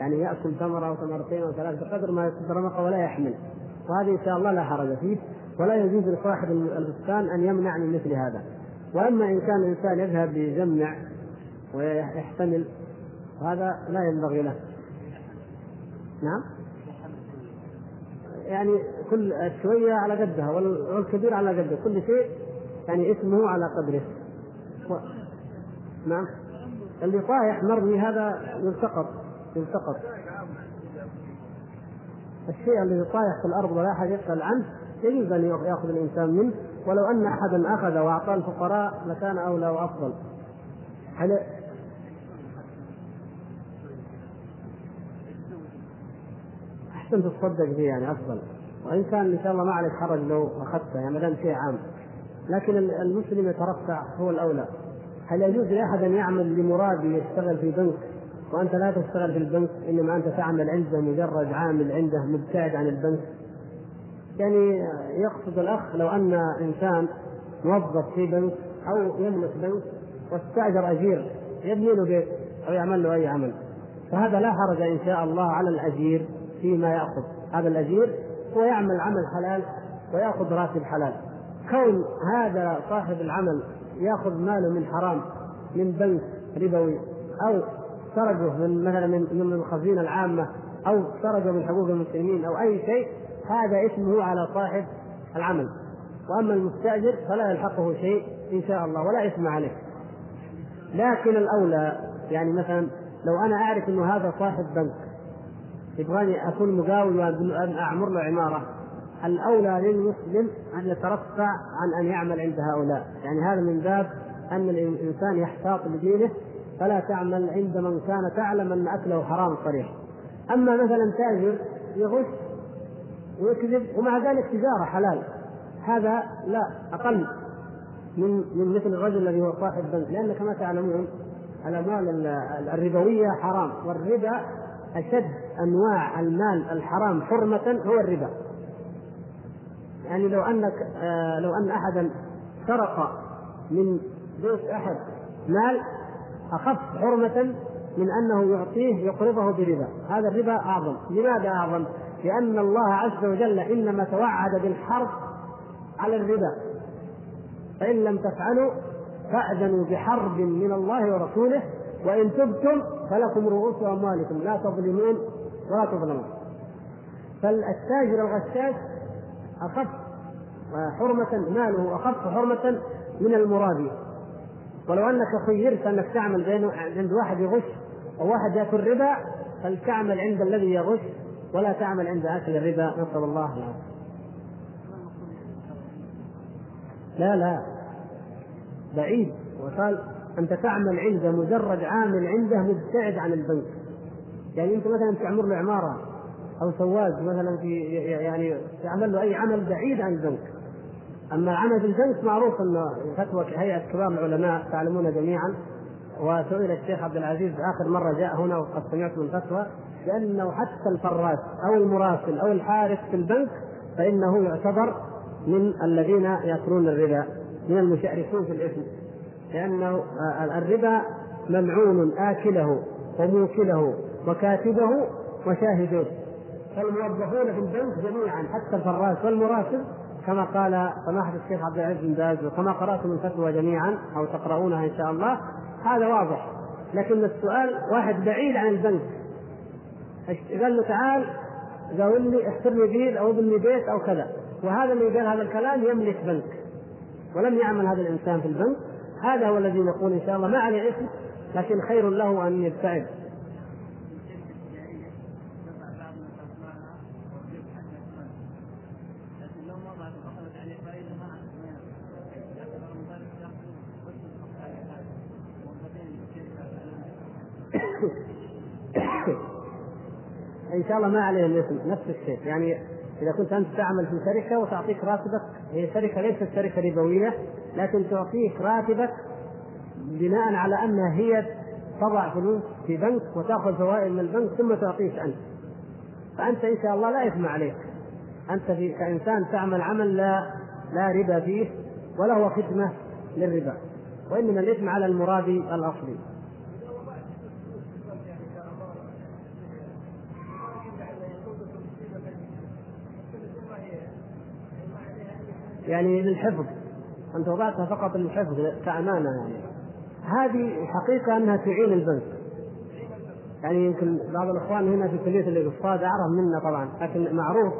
يعني يأكل ثمرة أو ثمرتين أو ثلاث بقدر ما يتدرمق ولا يحمل. وهذه إن شاء الله لا حرج فيه ولا يجوز لصاحب البستان أن يمنع من مثل هذا. وأما إن كان الإنسان يذهب ليجمع ويحتمل هذا لا ينبغي له. نعم؟ يعني كل شوية على قدها والكبير على قده. كل شيء يعني اسمه على قدره. و... نعم؟ اللي طايح مرمي هذا يلتقط. يلتقط الشيء الذي طايح في الأرض ولا أحد يسأل عنه يجوز أن يأخذ الإنسان منه ولو أن أحدا أخذ وأعطاه الفقراء لكان أولى وأفضل. هل احسن تصدق به يعني أفضل. وإن كان إن شاء الله ما عليك حرج لو اخذته يعني ما دام شيء عام. لكن المسلم يترفع هو الأولى. هل يجوز لأحد أن يعمل لمراد يشتغل في بنك؟ وأنت لا تشتغل في البنك إنما أنت تعمل عنده مجرد عامل عنده مبتعد عن البنك. يعني يقصد الأخ لو أن إنسان موظف في بنك أو يملك بنك واستأجر أجير يبني له بيت أو يعمل له أي عمل. فهذا لا حرج إن شاء الله على الأجير فيما يأخذ. هذا الأجير هو يعمل عمل حلال ويأخذ راتب حلال. كون هذا صاحب العمل يأخذ ماله من حرام من بنك ربوي أو سرقه من مثلا من الخزينة العامة أو سرقه من حقوق المسلمين أو أي شيء هذا اسمه على صاحب العمل. وأما المستأجر فلا يلحقه شيء إن شاء الله ولا إثم عليه. لكن الأولى يعني مثلا لو أنا أعرف إنه هذا صاحب بنك يبغاني أكون مقاول وأن أعمر له عمارة الأولى للمسلم أن يترفع عن أن يعمل عند هؤلاء، يعني هذا من باب أن الإنسان يحتاط بدينه فلا تعمل عند من كان تعلم أن أكله حرام صريح. أما مثلا تاجر يغش ويكذب ومع ذلك تجارة حلال هذا لا أقل من من مثل الرجل الذي هو صاحب بنك لأن كما تعلمون الاموال الربوية حرام والربا أشد أنواع المال الحرام حرمة هو الربا يعني لو أنك آه لو أن احدا سرق من بيت أحد مال أخف حرمة من أنه يعطيه يقرضه بربا. هذا الربا أعظم. لماذا أعظم؟ لأن الله عز وجل إنما توعد بالحرب على الربا. فإن لم تفعلوا فأذنوا بحرب من الله ورسوله وإن تبتم فلكم رؤوس أموالكم. لا تظلمون ولا تظلمون. فالتاجر الغشاش أخف حرمة ماله أخف حرمة من المرابي. ولو أنك خيرت أنك تعمل بين عند واحد يغش أو واحد يأكل ربا فلتعمل عند الذي يغش ولا تعمل عند أكل الربا. نسأل الله العافية. لا لا. بعيد. وقال أنت تعمل عند مجرد عامل عنده مبتعد عن البنك. يعني أنت مثلا تعمر له عمارة أو سواق مثلا في يعني تعمل له أي عمل بعيد عن البنك. أما العمل البنك معروف انه فتوى هيئة كبار العلماء تعلمون جميعا وسئل الشيخ عبد العزيز آخر مرة جاء هنا وقد سمعت من فتوى بأنه حتى الفراش أو المراسل أو الحارس في البنك فإنه يعتبر من الذين يأكلون الربا من المشاركين في الإثم. لأنه الربا ملعون آكله وموكله وكاتبه وشاهدوه فالموظفون في البنك جميعا حتى الفراش والمراسل كما قال سماحة الشيخ عبد العزيز بن باز وكما قرأتم الفتوى جميعا أو تقرؤونها إن شاء الله هذا واضح. لكن السؤال واحد بعيد عن البنك. قال له تعال قال لي احفر لي بيت أو ابن لي بيت أو كذا. وهذا اللي قال هذا الكلام يملك بنك. ولم يعمل هذا الإنسان في البنك. هذا هو الذي نقول إن شاء الله ما عليه إثم لكن خير له أن يبتعد ان شاء الله ما عليه الاثم نفس الشيء. يعني إذا كنت أنت تعمل في شركة وتعطيك راتبك هي شركه ليست شركة ربوية لكن تعطيك راتبك بناء على أنها هي تضع فلوس في بنك وتأخذ فوائد من البنك ثم تعطيك أنت. فأنت إن شاء الله لا إثم عليك. أنت في كإنسان تعمل عمل لا لا ربا فيه ولا هو خدمة للربا. وإنما الإثم على المرابي الأصلي. يعني للحفظ انت وضعتها فقط للحفظ كأمانة يعني. هذه حقيقة أنها تعين البنك يعني يمكن بعض الإخوان هنا في كلية الاقتصاد أعرف منا طبعا لكن معروف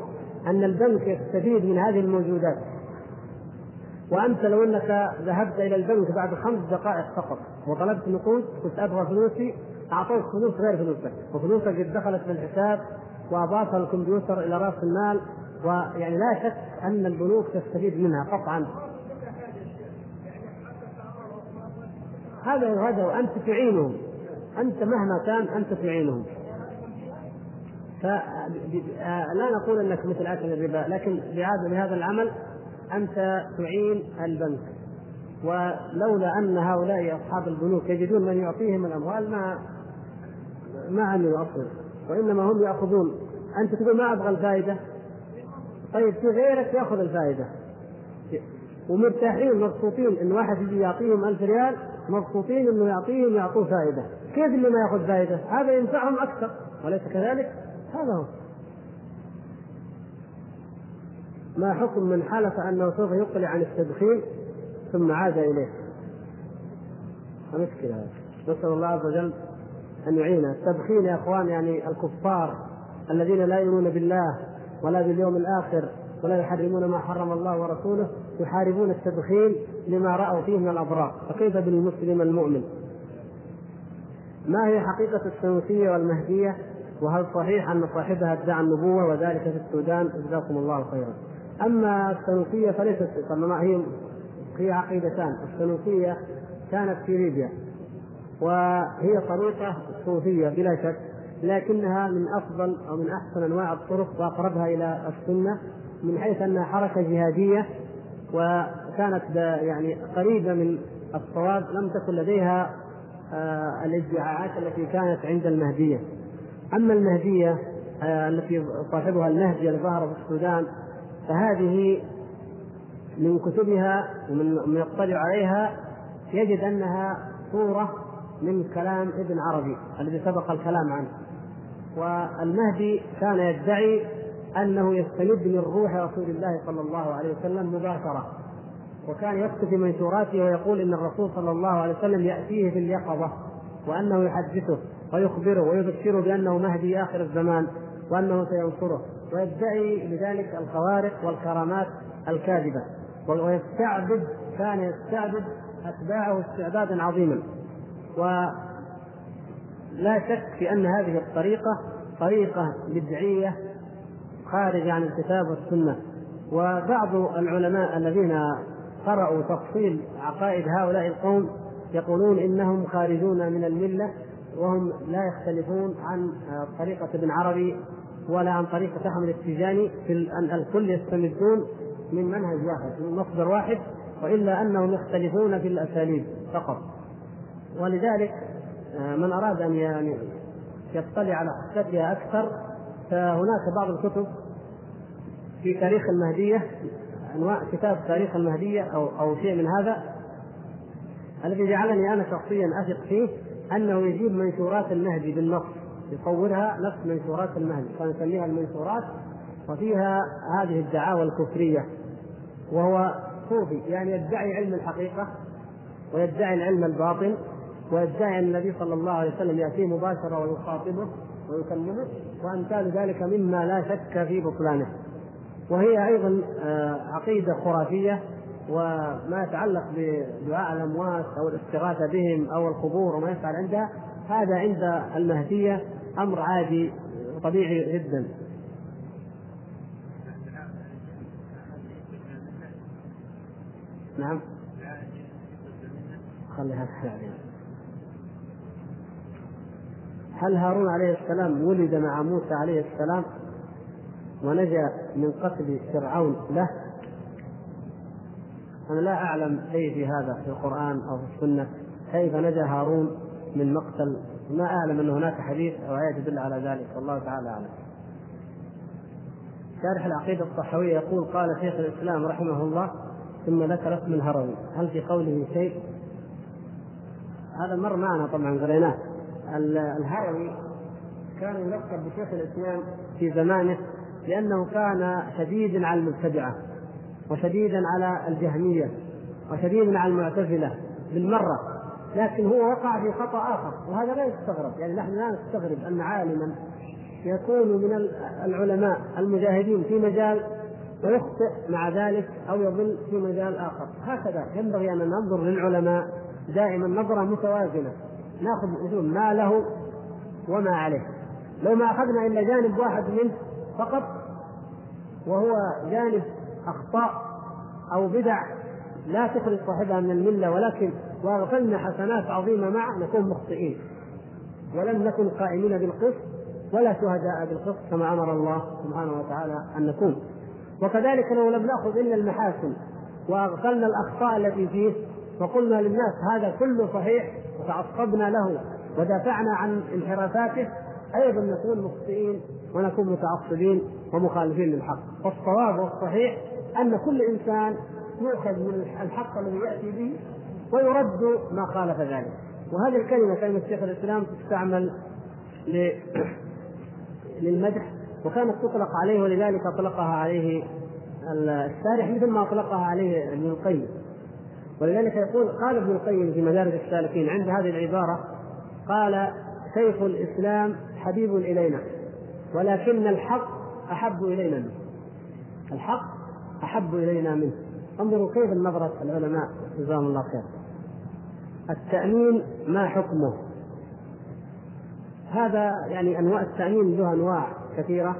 أن البنك يستفيد من هذه الموجودات. وانت لو أنك ذهبت إلى البنك بعد خمس دقائق فقط وطلبت نقود كنت أبغى فلوسي أعطوك فلوس غير فلوسك وفلوسك دخلت في الحساب وأضافها الكمبيوتر إلى رأس المال ويعني لا شك أن البنوك تستفيد منها قطعا. هذا هذا وأنت تعينهم. أنت مهما كان أنت تعينهم. فلا نقول إنك مثل أكل الربا لكن بهذا بهذا العمل أنت تعين البنك. ولولا أن هؤلاء أصحاب البنوك يجدون من يعطيهم الأموال ما ما عملوا أصلا وإنما هم يأخذون. أنت تقول ما أبغى الفائدة؟ طيب في غيرك؟ ياخذ الفائدة. ومرتاحين مبسوطين إن واحد يجي يعطيهم ألف ريال مبسوطين إنه يعطيهم يعطوه فائدة. كيف اللي ما ياخذ فائدة؟ هذا ينفعهم أكثر. وليس كذلك؟ هذا هو. ما حكم من حلف أنه سوف يقلع عن التدخين ثم عاد إليه؟ مشكله نسأل الله عز وجل أن يعيننا. التدخين يا إخوان يعني الكفار الذين لا يؤمنون بالله. ولا باليوم الآخر ولا يحرمون ما حرم الله ورسوله يحاربون التدخين لما رأوا فيه من الاضرار فكيف بالمسلم المؤمن؟ ما هي حقيقة السنوسيه والمهدية؟ وهل صحيح أن صاحبها ادعى النبوة وذلك في السودان؟ جزاكم الله خيرا. أما السنوسيه فليست طبعا هي هي عقيدتان السنوسيه كانت في ليبيا وهي طريقة صوفيه بلا شك. لكنها من أفضل أو من أحسن أنواع الطرق وأقربها إلى السنة من حيث أنها حركة جهادية وكانت يعني قريبة من الصواب لم تكن لديها آه الإدعاءات التي كانت عند المهدية. أما المهدية آه التي صاحبها المهدي اللي ظهر في السودان فهذه من كتبها ومن من يطلع عليها يجد أنها صورة من كلام ابن عربي الذي سبق الكلام عنه. والمهدي كان يدعي أنه يستمد من روح رسول الله صلى الله عليه وسلم مباشرة. وكان يكتب في منشوراته ويقول إن الرسول صلى الله عليه وسلم يأتيه في اليقظة وأنه يحدثه ويخبره ويبشره بأنه مهدي آخر الزمان وأنه سينصره. ويدعي بذلك الخوارق والكرامات الكاذبة. ويستعبد كان يستعبد أتباعه استعبادا عظيما. ولا شك في أن هذه الطريقة طريقة بدعية خارج عن الكتاب والسنة. وبعض العلماء الذين قرأوا تفصيل عقائد هؤلاء القوم يقولون إنهم خارجون من الملة وهم لا يختلفون عن طريقة ابن عربي ولا عن طريقة أحمد التيجاني في أن الكل يستمدون من منهج واحد من مصدر واحد وإلا أنهم يختلفون في الأساليب فقط. ولذلك من أراد أن يعني يطلع على حقيقتها أكثر فهناك بعض الكتب في تاريخ المهدية أنواع كتاب تاريخ المهدية أو أو شيء من هذا الذي جعلني أنا شخصيا أثق فيه أنه يجيب منشورات المهدي بالنص يصورها نفس منشورات المهدي كان يسميها المنشورات وفيها هذه الدعاوى الكفرية وهو صوفي يعني يدعي علم الحقيقة ويدعي العلم الباطن ويدعي النبي صلى الله عليه وسلم يأتيه مباشرة ويخاطبه ويكلمه وامثال ذلك مما لا شك في بطلانه. وهي أيضا عقيدة خرافية وما يتعلق بدعاء الأموات أو الاستغاثة بهم أو القبور وما يفعل عندها هذا عند المهدية أمر عادي طبيعي جدا. نعم. خليها هل هارون عليه السلام ولد مع موسى عليه السلام ونجا من قتل فرعون له؟ أنا لا أعلم أي في هذا في القرآن أو في السنة. كيف نجا هارون من مقتل؟ ما أعلم أن هناك حديث أو آية تدل على ذلك. والله تعالى أعلم. شارح العقيدة الصحوية يقول قال شيخ الإسلام رحمه الله ثم ذكر اسم الهروي. هل في قوله شيء؟ هذا مر معنا طبعا قريناه. الهروي كان يلقب بشيخ الإسلام في زمانه لأنه كان شديدا على المبتدعة وشديدا على الجهمية وشديدا على المعتزلة بالمرة لكن هو وقع في خطأ آخر وهذا لا يستغرب يعني نحن لا نستغرب أن عالما يكون من العلماء المجاهدين في مجال ويخطئ مع ذلك أو يضل في مجال آخر. هكذا ينبغي أن ننظر للعلماء دائما نظرة متوازنة. ناخذ الاصول ما له وما عليه. لو ما أخذنا إلا جانب واحد منه فقط وهو جانب أخطاء أو بدع لا تخرج صاحبها من الملة ولكن وأغفلنا حسنات عظيمة معه نكون مخطئين. ولم نكن قائمين بالقسط ولا شهداء بالقسط كما أمر الله سبحانه وتعالى أن نكون. وكذلك لو لم نأخذ إلا المحاسن وأغفلنا الأخطاء التي فيه وقلنا للناس هذا كله صحيح وتعصبنا له ودافعنا عن انحرافاته أيضا نكون مخطئين ونكون متعصبين ومخالفين للحق. والصواب والصحيح أن كل إنسان يؤخذ من الحق الذي يأتي به ويرد ما خالف ذلك. وهذه الكلمة كلمة شيخ الإسلام تستعمل *clears throat* للمدح وكانت تطلق عليه ولذلك أطلقها عليه الشارح مثل ما أطلقها عليه ابن القيم. ولذلك يقول قال ابن القيم في مدارج السالكين عند هذه العبارة قال شيخ الإسلام حبيب إلينا ولكن الحق أحب إلينا منه. الحق أحب إلينا منه. انظروا كيف نظره العلماء جزاهم الله خير. التأمين ما حكمه؟ هذا يعني أنواع التأمين له أنواع كثيرة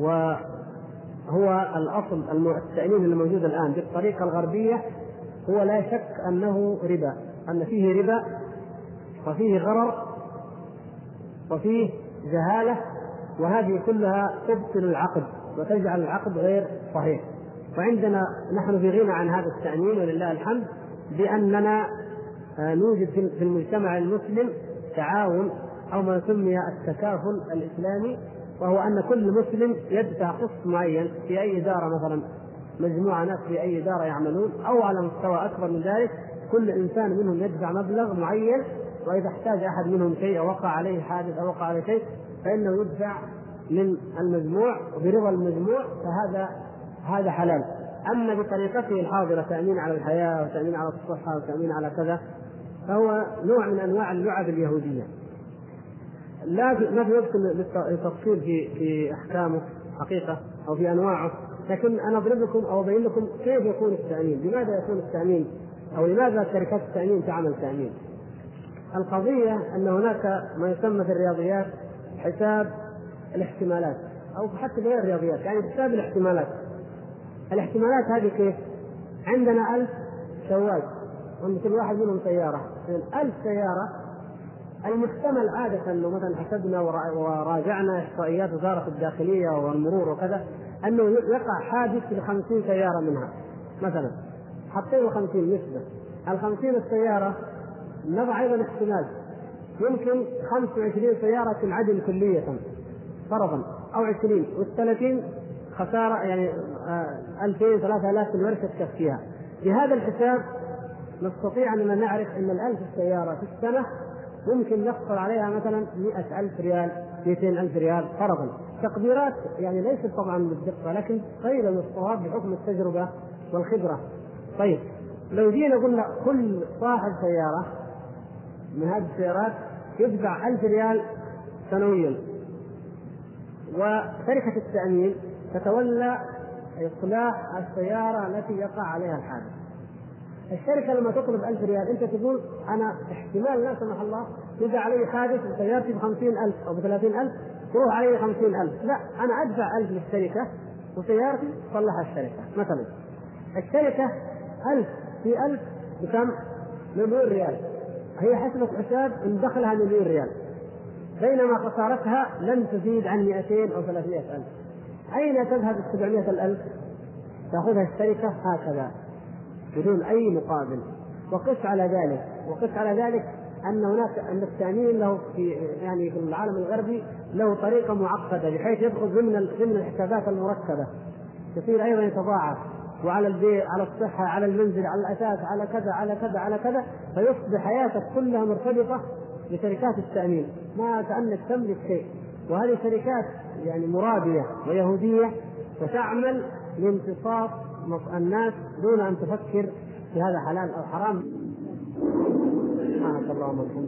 وهو الأصل التأمين الموجود الآن بالطريقة الغربية هو لا شك أنه ربا أن فيه ربا وفيه غرر وفيه جهالة وهذه كلها تبطل العقد وتجعل العقد غير صحيح. وعندنا نحن في غنى عن هذا التأمين ولله الحمد بأننا آه، نوجد في المجتمع المسلم تعاون أو ما سمي التكافل الإسلامي وهو أن كل مسلم يدفع قسط معين في أي إدارة مثلا. مجموعة ناس في أي إدارة يعملون أو على مستوى أكبر من ذلك. كل إنسان منهم يدفع مبلغ معين وإذا احتاج أحد منهم شيء أو وقع عليه حادث أو وقع عليه شيء فإنه يدفع من المجموع وبرضا المجموع فهذا هذا حلال. أما بطريقته الحاضرة تأمين على الحياة وتأمين على الصحة وتأمين على كذا فهو نوع من أنواع اللعب اليهودية. لا ما في وقت للتفصيل في في أحكامه حقيقة أو في أنواعه. لكن أنا أضرب لكم أو أبين لكم كيف يكون التأمين، لماذا يكون التأمين أو لماذا شركات التأمين تعمل تأمين؟ القضية أن هناك ما يسمى في الرياضيات حساب الاحتمالات أو حتى غير الرياضيات يعني حساب الاحتمالات. الاحتمالات هذه كيف؟ عندنا ألف شواذ وعند كل واحد منهم سيارة، ألف سيارة المحتمل عادة لو مثلا حسبنا وراجعنا إحصائيات وزارة الداخلية والمرور وكذا أنه يقع حادث ل 50 سيارة منها مثلا. حطينا 50 نسبة. ال 50 السيارة نضع أيضا احتمال. يمكن 25 سيارة تنعدم كلية فرضا. أو 20 وال 30 خسارة يعني 2000 3000 الورشة تكفيها بهذا الحساب نستطيع أننا نعرف أن الألف السيارة في السنة ممكن يحصل عليها مثلا مئة ألف ريال 200 ألف ريال فرضا. تقديرات يعني ليست طبعا بالدقة لكن قريبة من الصواب بحكم التجربة والخبرة. طيب لو جينا قلنا كل صاحب سيارة من هذه السيارات يدفع ألف ريال سنويا وشركة التأمين تتولى إصلاح السيارة التي يقع عليها الحادث الشركة لما تطلب 1000 ريال أنت تقول أنا احتمال لا سمح الله يقع علي حادث وسيارتي ب 50000 أو ب 30000 تروح علي 50000 لا أنا أدفع 1000 للشركة وسيارتي تصلحها الشركة مثلا. الشركة 1000 في 1000 بكم؟ مليون ريال. هي حسبت حساب إن دخلها مليون ريال. بينما خسارتها لن تزيد عن 200 أو 300 ألف. أين تذهب ال 700 الألف؟ تأخذها الشركة هكذا بدون أي مقابل. وقس على ذلك وقس على ذلك أن هناك أن التامين له في يعني في العالم الغربي له طريقة معقدة بحيث يدخل ضمن ضمن الحسابات المركبة. يصير أيضا يتضاعف. وعلى البيت على الصحة على المنزل على الاثاث على كذا على كذا على كذا. فيصبح حياتك كلها مرتبطة بشركات التأمين. ما كأنك تملك شيء. وهذه شركات يعني مرابية ويهودية وتعمل لامتصاص الناس دون أن تفكر في هذا حلال أو حرام. اللهم وبحمدك